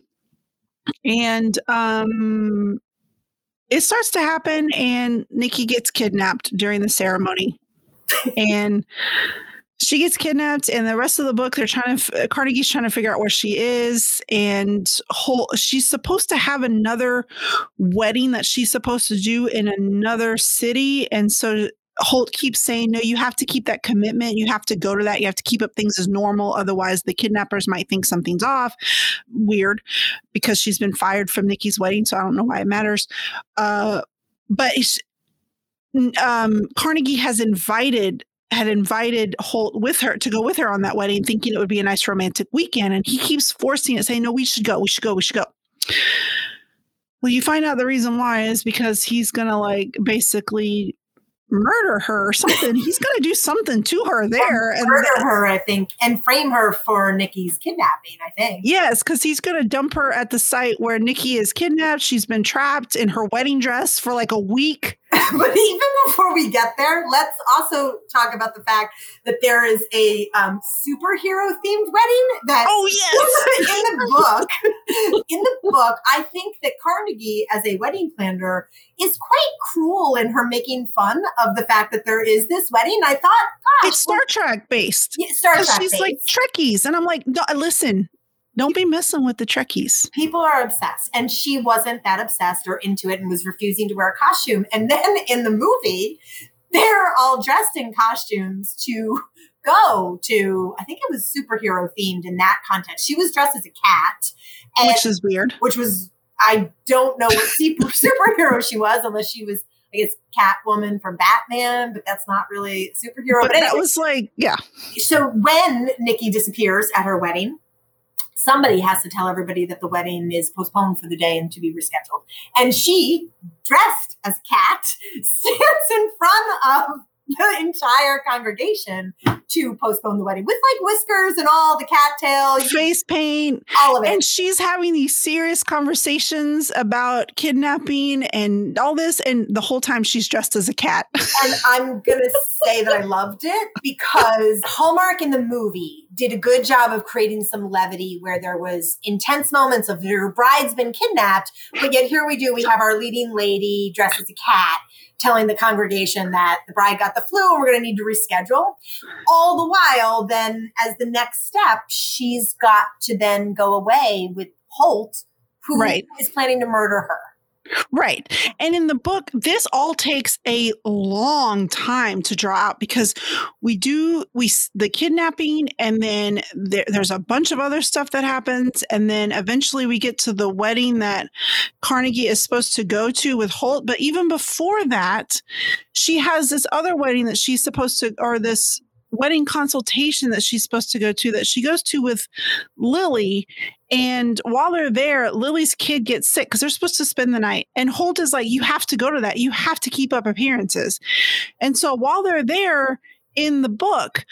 and um, it starts to happen, and Nikki gets kidnapped during the ceremony, and she gets kidnapped and the rest of the book they're trying to carnegie's trying to figure out where she is and whole she's supposed to have another wedding that she's supposed to do in another city and so Holt keeps saying, no, you have to keep that commitment. You have to go to that. You have to keep up things as normal. Otherwise, the kidnappers might think something's off. Weird because she's been fired from Nikki's wedding. So I don't know why it matters. Uh, but um, Carnegie has invited had invited Holt with her to go with her on that wedding, thinking it would be a nice romantic weekend. And he keeps forcing it, saying, No, we should go, we should go, we should go. Well, you find out the reason why is because he's to like basically murder her or something. He's to do something to her there and murder and, her, I think, and frame her for Nikki's kidnapping. I think yes, because he's to dump her at the site where Nikki is kidnapped. She's been trapped in her wedding dress for like a week. but even before we get there, let's also talk about the fact that there is a um, superhero themed wedding that oh yes. in the book. In the book i think that carnegie as a wedding planner is quite cruel in her making fun of the fact that there is this wedding. I thought gosh it's star trek based. Yeah, star trek she's based. like trekkies. And i'm like listen don't be messing with the Trekkies. People are obsessed. And she wasn't that obsessed or into it and was refusing to wear a costume. And then in the movie, they're all dressed in costumes to go to, I think it was superhero themed in that context. She was dressed as a cat. And, which is weird. Which was, I don't know what super, superhero she was, unless she was I guess Catwoman from Batman, but that's not really superhero. But, but anyway, that was like, yeah. So when Nikki disappears at her wedding, somebody has to tell everybody that the wedding is postponed for the day and to be rescheduled. And she, dressed as cat, stands in front of the entire congregation to postpone the wedding with like whiskers and all the cattail, face paint, all of it. And she's having these serious conversations about kidnapping and all this. And the whole time she's dressed as a cat. and I'm going to say that I loved it because Hallmark in the movie did a good job of creating some levity where there was intense moments of your bride's been kidnapped, but yet here we do, we have our leading lady dressed as a cat telling the congregation that the bride got the flu and we're going to need to reschedule. All the while, then as the next step, she's got to then go away with Holt, who right. is planning to murder her. Right. And in the book, this all takes a long time to draw out because we do we the kidnapping and then there, there's a bunch of other stuff that happens and then eventually we get to the wedding that Carnegie is supposed to go to with Holt, but even before that, she has this other wedding that she's supposed to or this wedding consultation that she's supposed to go to that she goes to with Lily. And while they're there, Lily's kid gets sick because they're supposed to spend the night. And Holt is like, You have to go to that. You have to keep up appearances. And so while they're there in the book,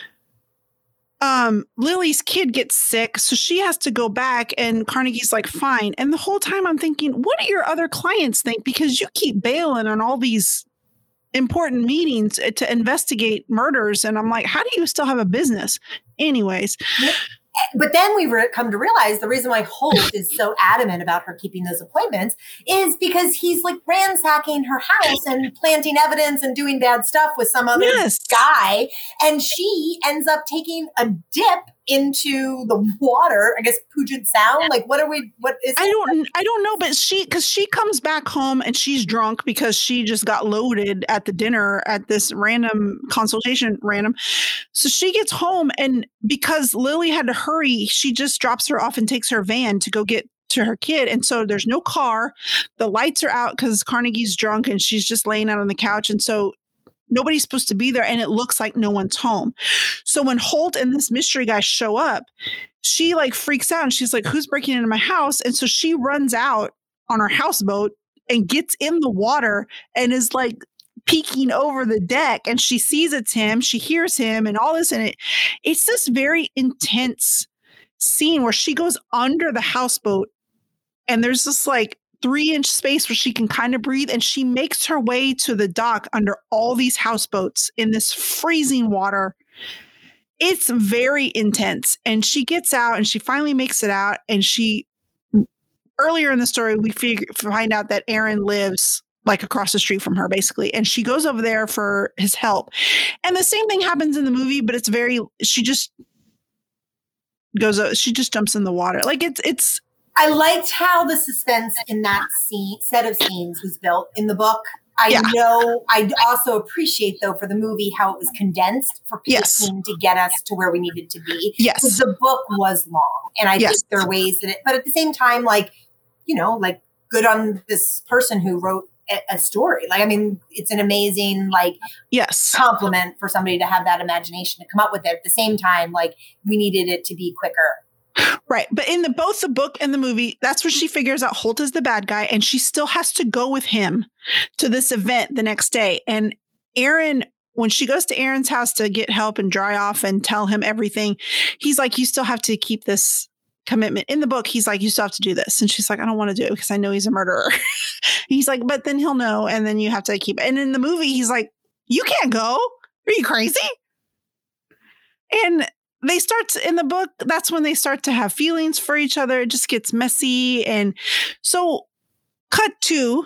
um, Lily's kid gets sick, so she has to go back, and Carnegie's like, fine. And the whole time I'm thinking, what do your other clients think? Because you keep bailing on all these important meetings uh, to investigate murders. And I'm like, how do you still have a business? Anyways. But then we re- come to realize the reason why Holt is so adamant about her keeping those appointments is because he's like ransacking her house and planting evidence and doing bad stuff with some other yes. guy. And she ends up taking a dip into the water. I guess Puget Sound. Like, what are we? What is? I don't. I don't know. But she, because she comes back home and she's drunk because she just got loaded at the dinner at this random consultation. Random. So she gets home and because Lily had to hurry, she just drops her off and takes her van to go get to her kid. And so there's no car. The lights are out because Carnegie's drunk and she's just laying out on the couch. And so nobody's supposed to be there and it looks like no one's home. So when Holt and this mystery guy show up, she like freaks out and she's like, Who's breaking into my house? And so she runs out on her houseboat and gets in the water and is like peeking over the deck and she sees it's him, she hears him and all this and it it's this very intense scene where she goes under the houseboat and there's this like three inch space where she can kind of breathe. And she makes her way to the dock under all these houseboats in this freezing water. It's very intense. And she gets out and she finally makes it out. And she, earlier in the story, we figure, find out that Aaron lives like across the street from her basically and she goes over there for his help and the same thing happens in the movie but it's very she just goes she just jumps in the water like it's it's I liked how the suspense in that scene set of scenes was built in the book. I yeah. know. I also appreciate though for the movie how it was condensed for pacing yes. to get us to where we needed to be. Yes, the book was long, and I yes. think there are ways that it. But at the same time, like you know, like good on this person who wrote a story. Like, I mean, it's an amazing, like, yes, compliment for somebody to have that imagination to come up with it. At the same time, like, we needed it to be quicker Right. But in the both the book and the movie, that's where she figures out Holt is the bad guy and she still has to go with him to this event the next day. And Aaron when she goes to Aaron's house to get help and dry off and tell him everything, he's like, You still have to keep this commitment. In the book, he's like, You still have to do this. And she's like, I don't want to do it because I know he's a murderer. he's like, But then he'll know. And then you have to keep it. And in the movie, he's like, You can't go. Are you crazy? And they start to, in the book that's when they start to have feelings for each other. It just gets messy. And so cut to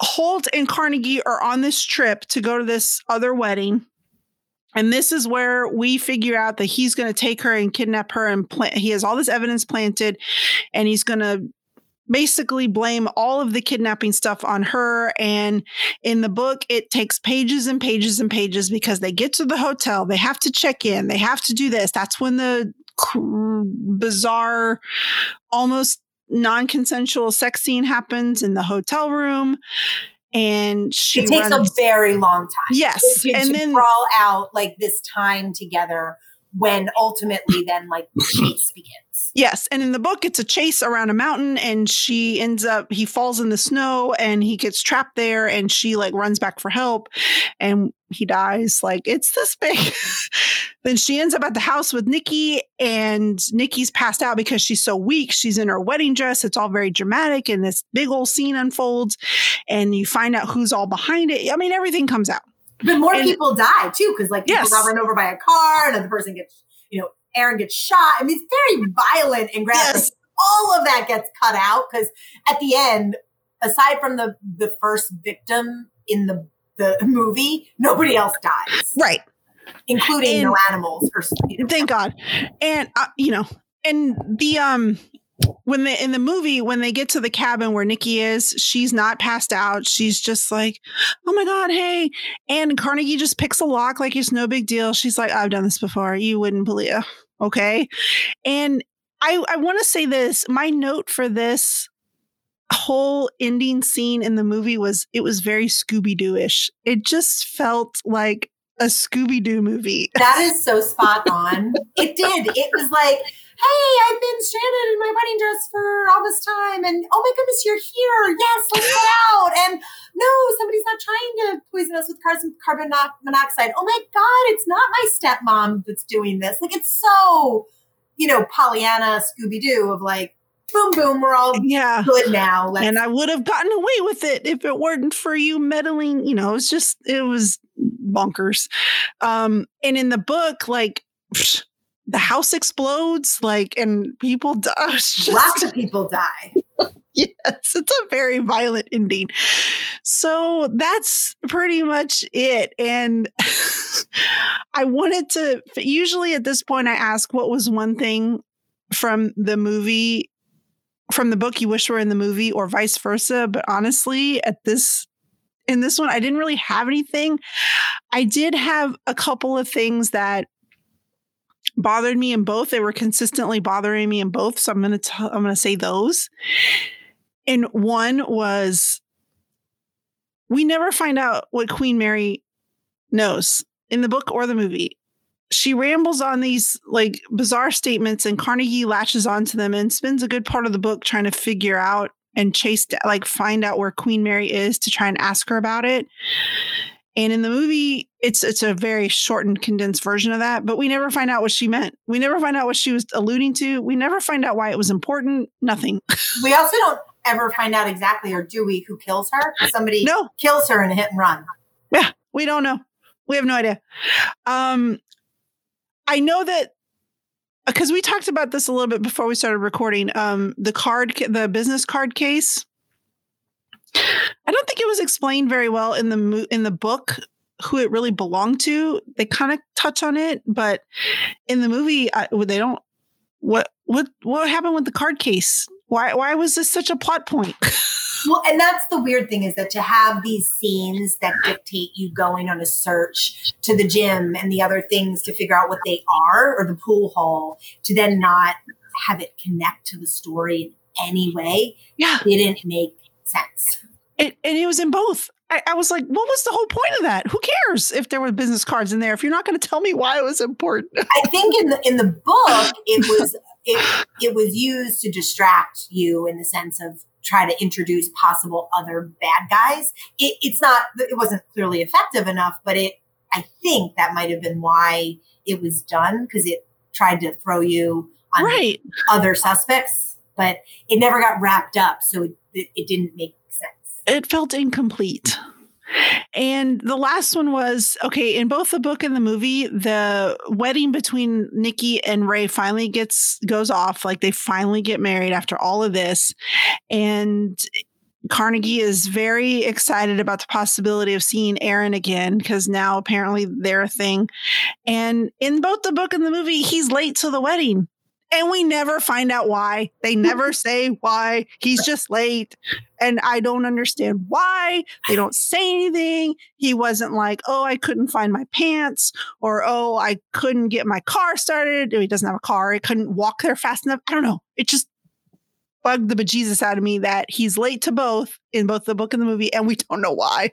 holt and carnegie are on this trip to go to this other wedding. And this is where we figure out that he's going to take her and kidnap her and plant he has all this evidence planted and he's going to basically blame all of the kidnapping stuff on her. And in the book, it takes pages and pages and pages because they get to the hotel, they have to check in, they have to do this. That's when the bizarre, almost non consensual sex scene happens in the hotel room. And she it takes runs, a very long time. Yes. To, and to then crawl out like this time together when ultimately then like the chase begins. Yes. And in the book, it's a chase around a mountain, and she ends up, he falls in the snow and he gets trapped there, and she like runs back for help and he dies. Like, it's this big. then she ends up at the house with Nikki, and Nikki's passed out because she's so weak. She's in her wedding dress. It's all very dramatic, and this big old scene unfolds, and you find out who's all behind it. I mean, everything comes out. But more and, people die too, because like people yes. got run over by a car, and another person gets, you know, Aaron gets shot. I mean, it's very violent and graphic. Yes. All of that gets cut out because at the end, aside from the the first victim in the the movie, nobody else dies. Right. Including and, no animals or you know, thank God. And uh, you know, and the um when they in the movie when they get to the cabin where Nikki is, she's not passed out. She's just like, "Oh my god, hey!" And Carnegie just picks a lock like it's no big deal. She's like, "I've done this before. You wouldn't believe." Okay, and I I want to say this. My note for this whole ending scene in the movie was it was very Scooby Doo ish. It just felt like a Scooby Doo movie. That is so spot on. it did. It was like hey, I've been stranded in my wedding dress for all this time. And oh my goodness, you're here. Yes, let's go out. And no, somebody's not trying to poison us with carbon monoxide. Oh my God, it's not my stepmom that's doing this. Like, it's so, you know, Pollyanna Scooby Doo of like, boom, boom, we're all yeah. good now. Let's- and I would have gotten away with it if it weren't for you meddling. You know, it's just, it was bonkers. Um, and in the book, like, psh, the house explodes, like, and people die. Just, Lots of people die. yes, it's a very violent ending. So that's pretty much it. And I wanted to, usually at this point, I ask what was one thing from the movie, from the book you wish were in the movie, or vice versa. But honestly, at this in this one, I didn't really have anything. I did have a couple of things that bothered me in both. They were consistently bothering me in both. So I'm to tell, I'm to say those. And one was we never find out what Queen Mary knows in the book or the movie. She rambles on these like bizarre statements and Carnegie latches onto them and spends a good part of the book trying to figure out and chase like find out where Queen Mary is to try and ask her about it. And in the movie, it's it's a very shortened, condensed version of that. But we never find out what she meant. We never find out what she was alluding to. We never find out why it was important. Nothing. we also don't ever find out exactly, or do we, who kills her? Somebody no. kills her in a hit and run. Yeah, we don't know. We have no idea. Um, I know that because we talked about this a little bit before we started recording. Um, the card, the business card case I don't think it was explained very well in the in the book who it really belonged to. They kind of touch on it, but in the movie, I, they don't. What what what happened with the card case? Why why was this such a plot point? well, and that's the weird thing is that to have these scenes that dictate you going on a search to the gym and the other things to figure out what they are or the pool hall to then not have it connect to the story in any way yeah. didn't make sense. It, and it was in both. I, I, was like, what was the whole point of that? Who cares if there were business cards in there if you're not going to tell me why it was important? I think in the in the book it was it it was used to distract you in the sense of try to introduce possible other bad guys. It, it's not it wasn't clearly effective enough, but it I think that might have been why it was done because it tried to throw you on right. other suspects, but it never got wrapped up, so it, it, didn't make sense. it felt incomplete. And the last one was okay, in both the book and the movie, the wedding between Nikki and Ray finally gets goes off. Like they finally get married after all of this. And Carnegie is very excited about the possibility of seeing Aaron again because now apparently they're a thing. And in both the book and the movie, he's late to the wedding and we never find out why. They never say why. He's just late. And I don't understand why. They don't say anything. He wasn't like, oh, I couldn't find my pants, or oh, I couldn't get my car started. He doesn't have a car. He couldn't walk there fast enough. I don't know. It just bugged the bejesus out of me that he's late to both in both the book and the movie, and we don't know why.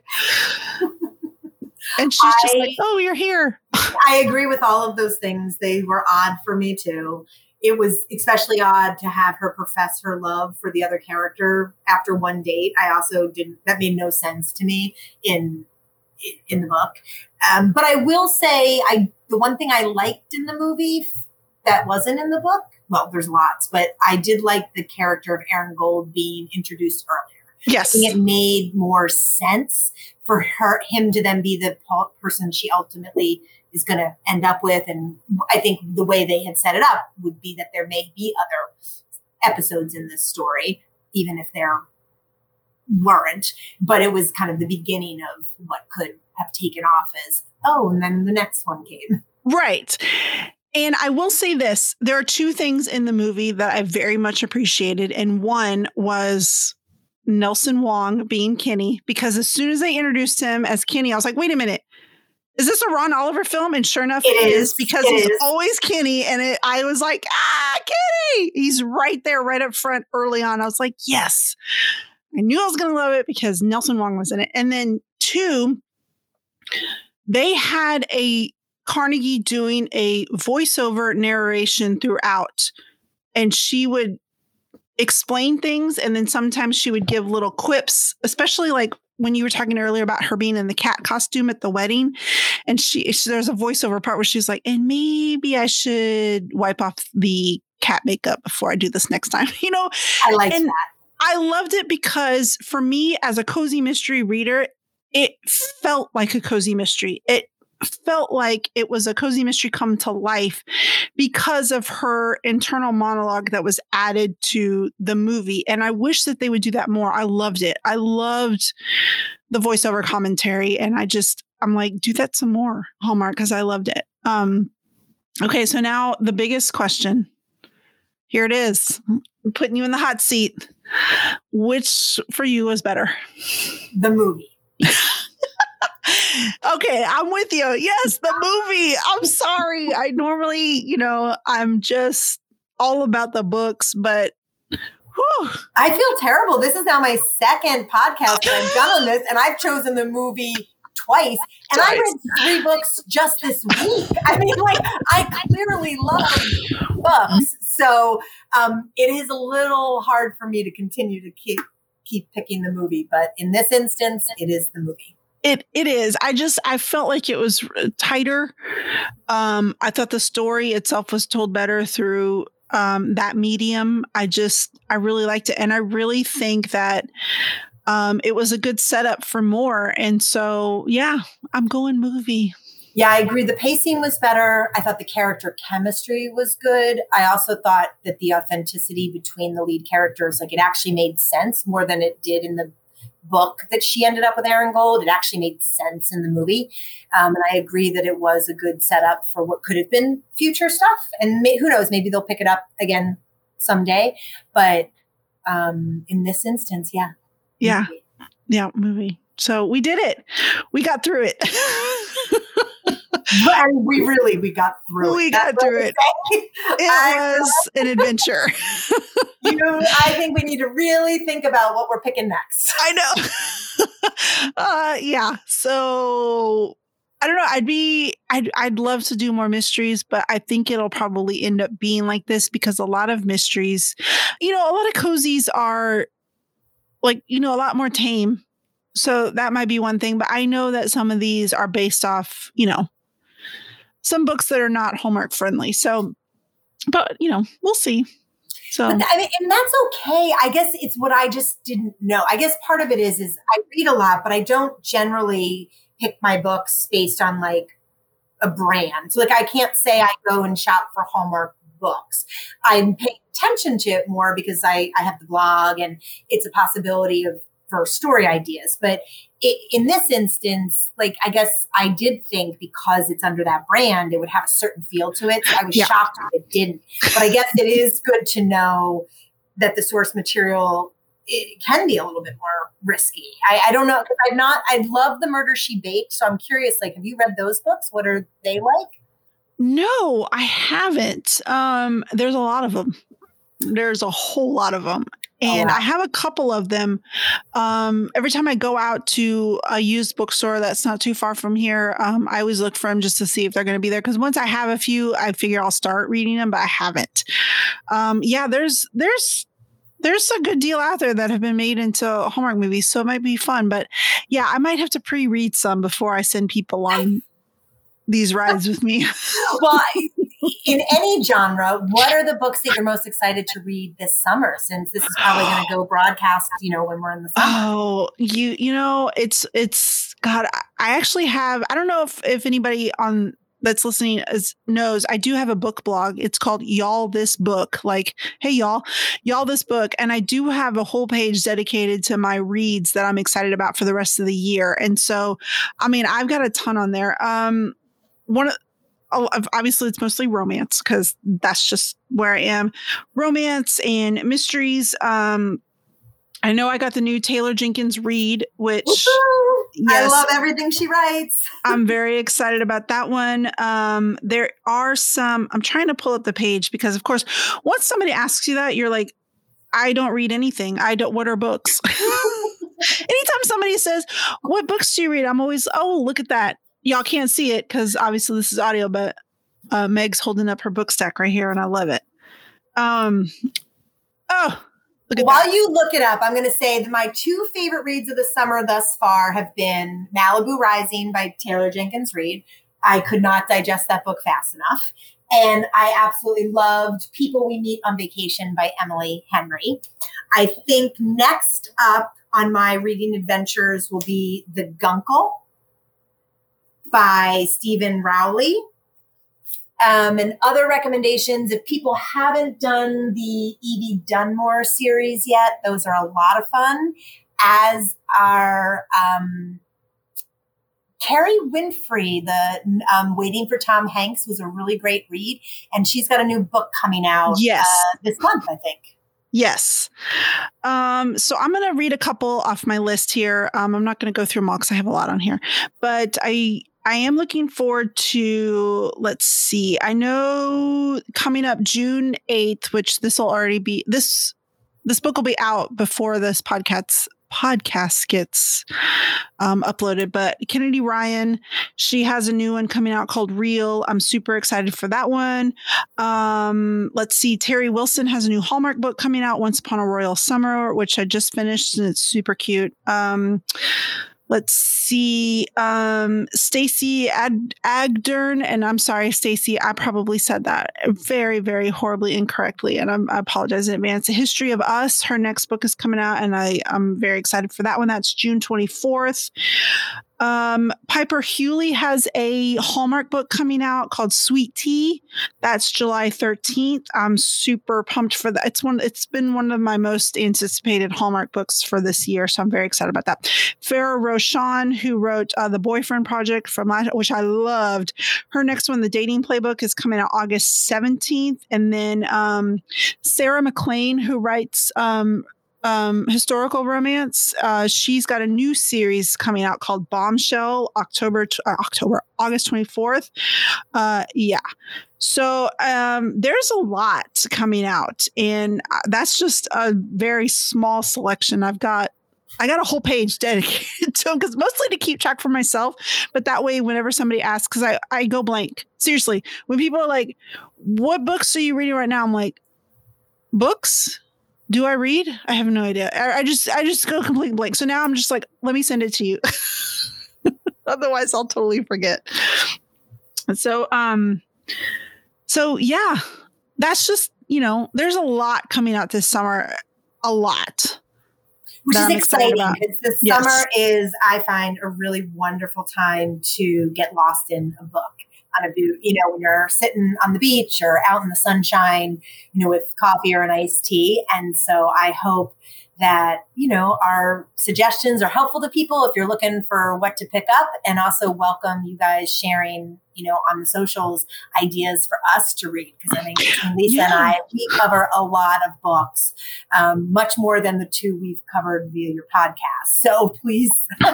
and she's I, just like, oh, you're here. I agree with all of those things. They were odd for me too it was especially odd to have her profess her love for the other character after one date. I also didn't, that made no sense to me in, in the book. Um, but I will say, I, the one thing I liked in the movie that wasn't in the book, well, there's lots, but I did like the character of Aaron Gold being introduced earlier. Yes. it made more sense for her, him to then be the person she ultimately is going to end up with. And I think the way they had set it up would be that there may be other episodes in this story, even if there weren't. But it was kind of the beginning of what could have taken off as, oh, and then the next one came. Right. And I will say this there are two things in the movie that I very much appreciated. And one was Nelson Wong being Kenny, because as soon as they introduced him as Kenny, I was like, wait a minute. Is this a Ron Oliver film? And sure enough, It it is. is because It he's is. always Kenny. And it, I was like, ah, Kenny. He's right there, right up front early on. I was like, yes. I knew I was going to love it because Nelson Wong was in it. And then two, they had a Carnegie doing a voiceover narration throughout, and she would explain things, and then sometimes she would give little quips, especially like when you were talking earlier about her being in the cat costume at the wedding, and she, she there's a voiceover part where she's like, and maybe I should wipe off the cat makeup before I do this next time, you know. I like that. I loved it because for me as a cozy mystery reader, it felt like a cozy mystery. It felt like it was a cozy mystery come to life because of her internal monologue that was added to the movie. And I wish that they would do that more. I loved it. I loved the voiceover commentary. And I just, I'm like, do that some more, Hallmark, because I loved it. Um, okay, so now the biggest question. Here it is. I'm putting you in the hot seat. Which for you was better? The movie. okay, I'm with you. Yes, the movie. I'm sorry. I normally, you know, I'm just all about the books, but whew, I feel terrible. This is now my second podcast that I've done on this, and I've chosen the movie twice. And I read three books just this week. I mean, like, I clearly love books. So um, it is a little hard for me to continue to keep keep picking the movie. But in this instance, it is the movie. It it is. I just I felt like it was tighter. Um, I thought the story itself was told better through um, that medium. I just I really liked it, and I really think that um, it was a good setup for more. And so, yeah, I'm going movie. Yeah, I agree. The pacing was better. I thought the character chemistry was good. I also thought that the authenticity between the lead characters, like it actually made sense more than it did in the book that she ended up with Aaron Gold. It actually made sense in the movie. Um, and I agree that it was a good setup for what could have been future stuff. And may, who knows, maybe they'll pick it up again someday. But um, in this instance, yeah. Yeah. Yeah, movie. So we did it. We got through it. And we really, we got through We it. got That's through it. it I- was an adventure. you I think we need to really think about what we're picking next. I know. uh yeah. So I don't know. I'd be I'd I'd love to do more mysteries, but I think it'll probably end up being like this because a lot of mysteries, you know, a lot of cozies are like, you know, a lot more tame. So that might be one thing, but I know that some of these are based off, you know, some books that are not Hallmark friendly. So but you know, we'll see. So But I mean, and that's okay. I guess it's what I just didn't know. I guess part of it is is I read a lot, but I don't generally pick my books based on like a brand. So like I can't say I go and shop for Hallmark books. I'm paying attention to it more because I, I have the blog and it's a possibility of for story ideas. But it, in this instance, like I guess I did think because it's under that brand, it would have a certain feel to it. So I was Yeah. shocked it didn't. But I guess it is good to know that the source material it can be a little bit more risky. I, I don't know because I've not. I love the Murder She Baked, so I'm curious. Like, have you read those books? What are they like? No, I haven't. Um, there's a lot of them. There's a whole lot of them. And. I have a couple of them. Um, every time I go out to a used bookstore that's not too far from here, um, I always look for them just to see if they're going to be there. Because once I have a few, I figure I'll start reading them, but I haven't. Um, yeah, there's there's there's a good deal out there that have been made into Hallmark movies, so it might be fun. But yeah, I might have to pre-read some before I send people on these rides with me. well, in any genre, what are the books that you're most excited to read this summer? Since this is probably going to go broadcast, you know, when we're in the summer. Oh, you you know, it's it's God. I- actually have. I don't know if if anybody on that's listening is knows. I do have a book blog. It's called Y'all This Book. Like, hey y'all, y'all this book, and I do have a whole page dedicated to my reads that I'm excited about for the rest of the year. And so, I mean, I've got a ton on there. Um, one of obviously it's mostly romance because that's just where I am. Romance and mysteries. Um, I know I got the new Taylor Jenkins Reid, which yes, I love everything she writes. I'm very excited about that one. Um, there are some. I'm trying to pull up the page because, of course, once somebody asks you that, you're like, I don't read anything. I don't. What are books? Anytime somebody says, "What books do you read?" I'm always, "Oh, look at that." Y'all can't see it because obviously this is audio, but uh, Meg's holding up her book stack right here, and I love it. Um, oh, while that. you look it up, I'm going to say that my two favorite reads of the summer thus far have been Malibu Rising by Taylor Jenkins Reid. I could not digest that book fast enough. And I absolutely loved People We Meet on Vacation by Emily Henry. I think next up on my reading adventures will be The Guncle by Steven Rowley. Um, and other recommendations, if people haven't done the Evie Dunmore series yet, those are a lot of fun, as are um, Kerry Winfrey, the um, Waiting for Tom Hanks was a really great read. And she's got a new book coming out yes. Uh, this month, I think. Yes. Um, so I'm going to read a couple off my list here. Um, I'm not going to go through them all because I have a lot on here, but I I am looking forward to, let's see, I know coming up June 8th, which this will already be, this, this book will be out before this podcast podcast gets um, uploaded. But Kennedy Ryan, she has a new one coming out called Reel. I'm super excited for that one. Um, let's see, Teri Wilson has a new Hallmark book coming out, Once Upon a Royal Summer, which I just finished and it's super cute. Um, let's see um stacy Ad- agdern and i'm sorry stacy i probably said that very very horribly incorrectly and I'm, i apologize in advance. A history of us her next book is coming out and i i'm very excited for that one. That's june 24th um, Piper Huguley has a Hallmark book coming out called Sweet Tea. That's July 13th. I'm super pumped for that. It's one, it's been one of my most anticipated Hallmark books for this year. So I'm very excited about that. Farrah Rochon, who wrote uh, The Boyfriend Project from last, which I loved. Her next one, The Dating Playbook, is coming out August 17th. And then um, Sarah MacLean, who writes um, um, historical romance. Uh, she's got a new series coming out called Bombshell, October uh, October August twenty fourth. Uh, yeah, so um, there's a lot coming out, and uh, that's just a very small selection. I've got I got a whole page dedicated to them because mostly to keep track for myself. But that way, whenever somebody asks, because I, I go blank. Seriously, when people are like, What books are you reading right now? I'm like, Books? Do I read? I have no idea. I, I just I just go complete blank. So now I'm just like, let me send it to you. Otherwise, I'll totally forget. So um, so yeah, that's just you know, there's a lot coming out this summer. A lot. Which is I'm exciting because the yes. summer is, I find, a really wonderful time to get lost in a book on a boot, you know, when you're sitting on the beach or out in the sunshine, you know, with coffee or an iced tea. And so I hope that, you know, our suggestions are helpful to people if you're looking for what to pick up and also welcome you guys sharing you know, on the socials, ideas for us to read. Because I think Lisa yeah. and I, we cover a lot of books, um, much more than the two we've covered via your podcast. So please.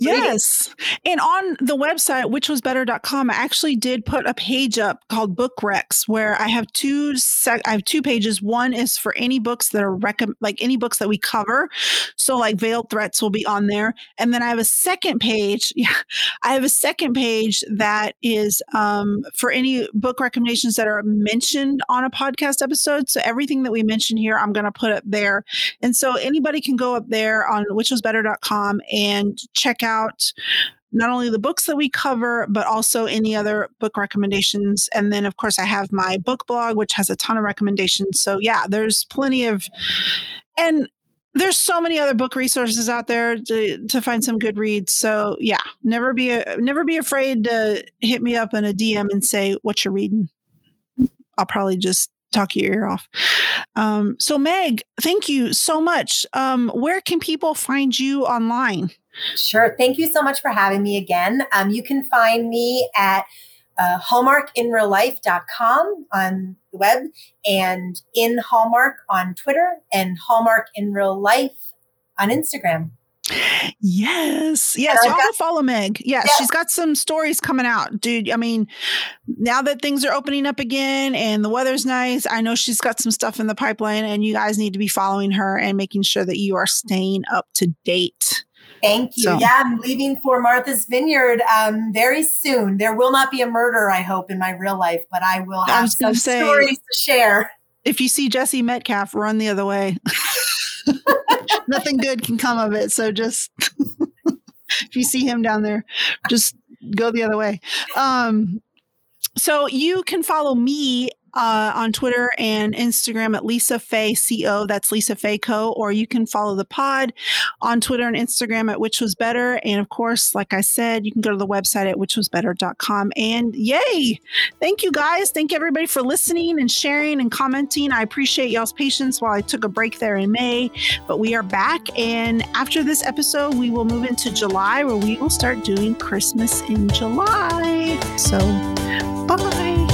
yes. And on the website, whichwasbetter.com, I actually did put a page up called Book Recs where I have two sec- I have two pages. One is for any books that are rec- like any books that we cover. So like Veiled Threats will be on there. And then I have a second page. Yeah. I have a second page that is um, for any book recommendations that are mentioned on a podcast episode. So everything that we mention here, I'm going to put up there. And so anybody can go up there on whichwasbetter.com and check out not only the books that we cover, but also any other book recommendations. And then, of course, I have my book blog, which has a ton of recommendations. So, yeah, there's plenty of, and there's so many other book resources out there to, to find some good reads. So yeah, never be a, never be afraid to hit me up in a DM and say what you're reading. I'll probably just talk your ear off. Um, so Meg, thank you so much. Um, where can people find you online? Sure. Thank you so much for having me again. Um, you can find me at uh, hallmarkinreallife.com on the web and in Hallmark on Twitter and Hallmark in Real Life on Instagram. Yes. Yes. Y'all got, follow Meg. Yes, yeah. She's got some stories coming out, dude. I mean, now that things are opening up again and the weather's nice, I know she's got some stuff in the pipeline, and you guys need to be following her and making sure that you are staying up to date. Thank you. So. Yeah, I'm leaving for Martha's Vineyard um, very soon. There will not be a murder, I hope, in my real life, but I will have I some say, stories to share. If you see Jesse Metcalfe, run the other way. Nothing good can come of it. So just if you see him down there, just go the other way. Um, so you can follow me uh, on Twitter and Instagram at Lisa Faye Co. That's Lisa Faye Co. Or you can follow the pod on Twitter and Instagram at Which Was Better. And of course, like I said, you can go to the website at whichwasbetter.com. And yay! Thank you guys. Thank everybody for listening and sharing and commenting. I appreciate y'all's patience while I took a break there in May, but we are back. And after this episode, we will move into July where we will start doing Christmas in July. So, bye.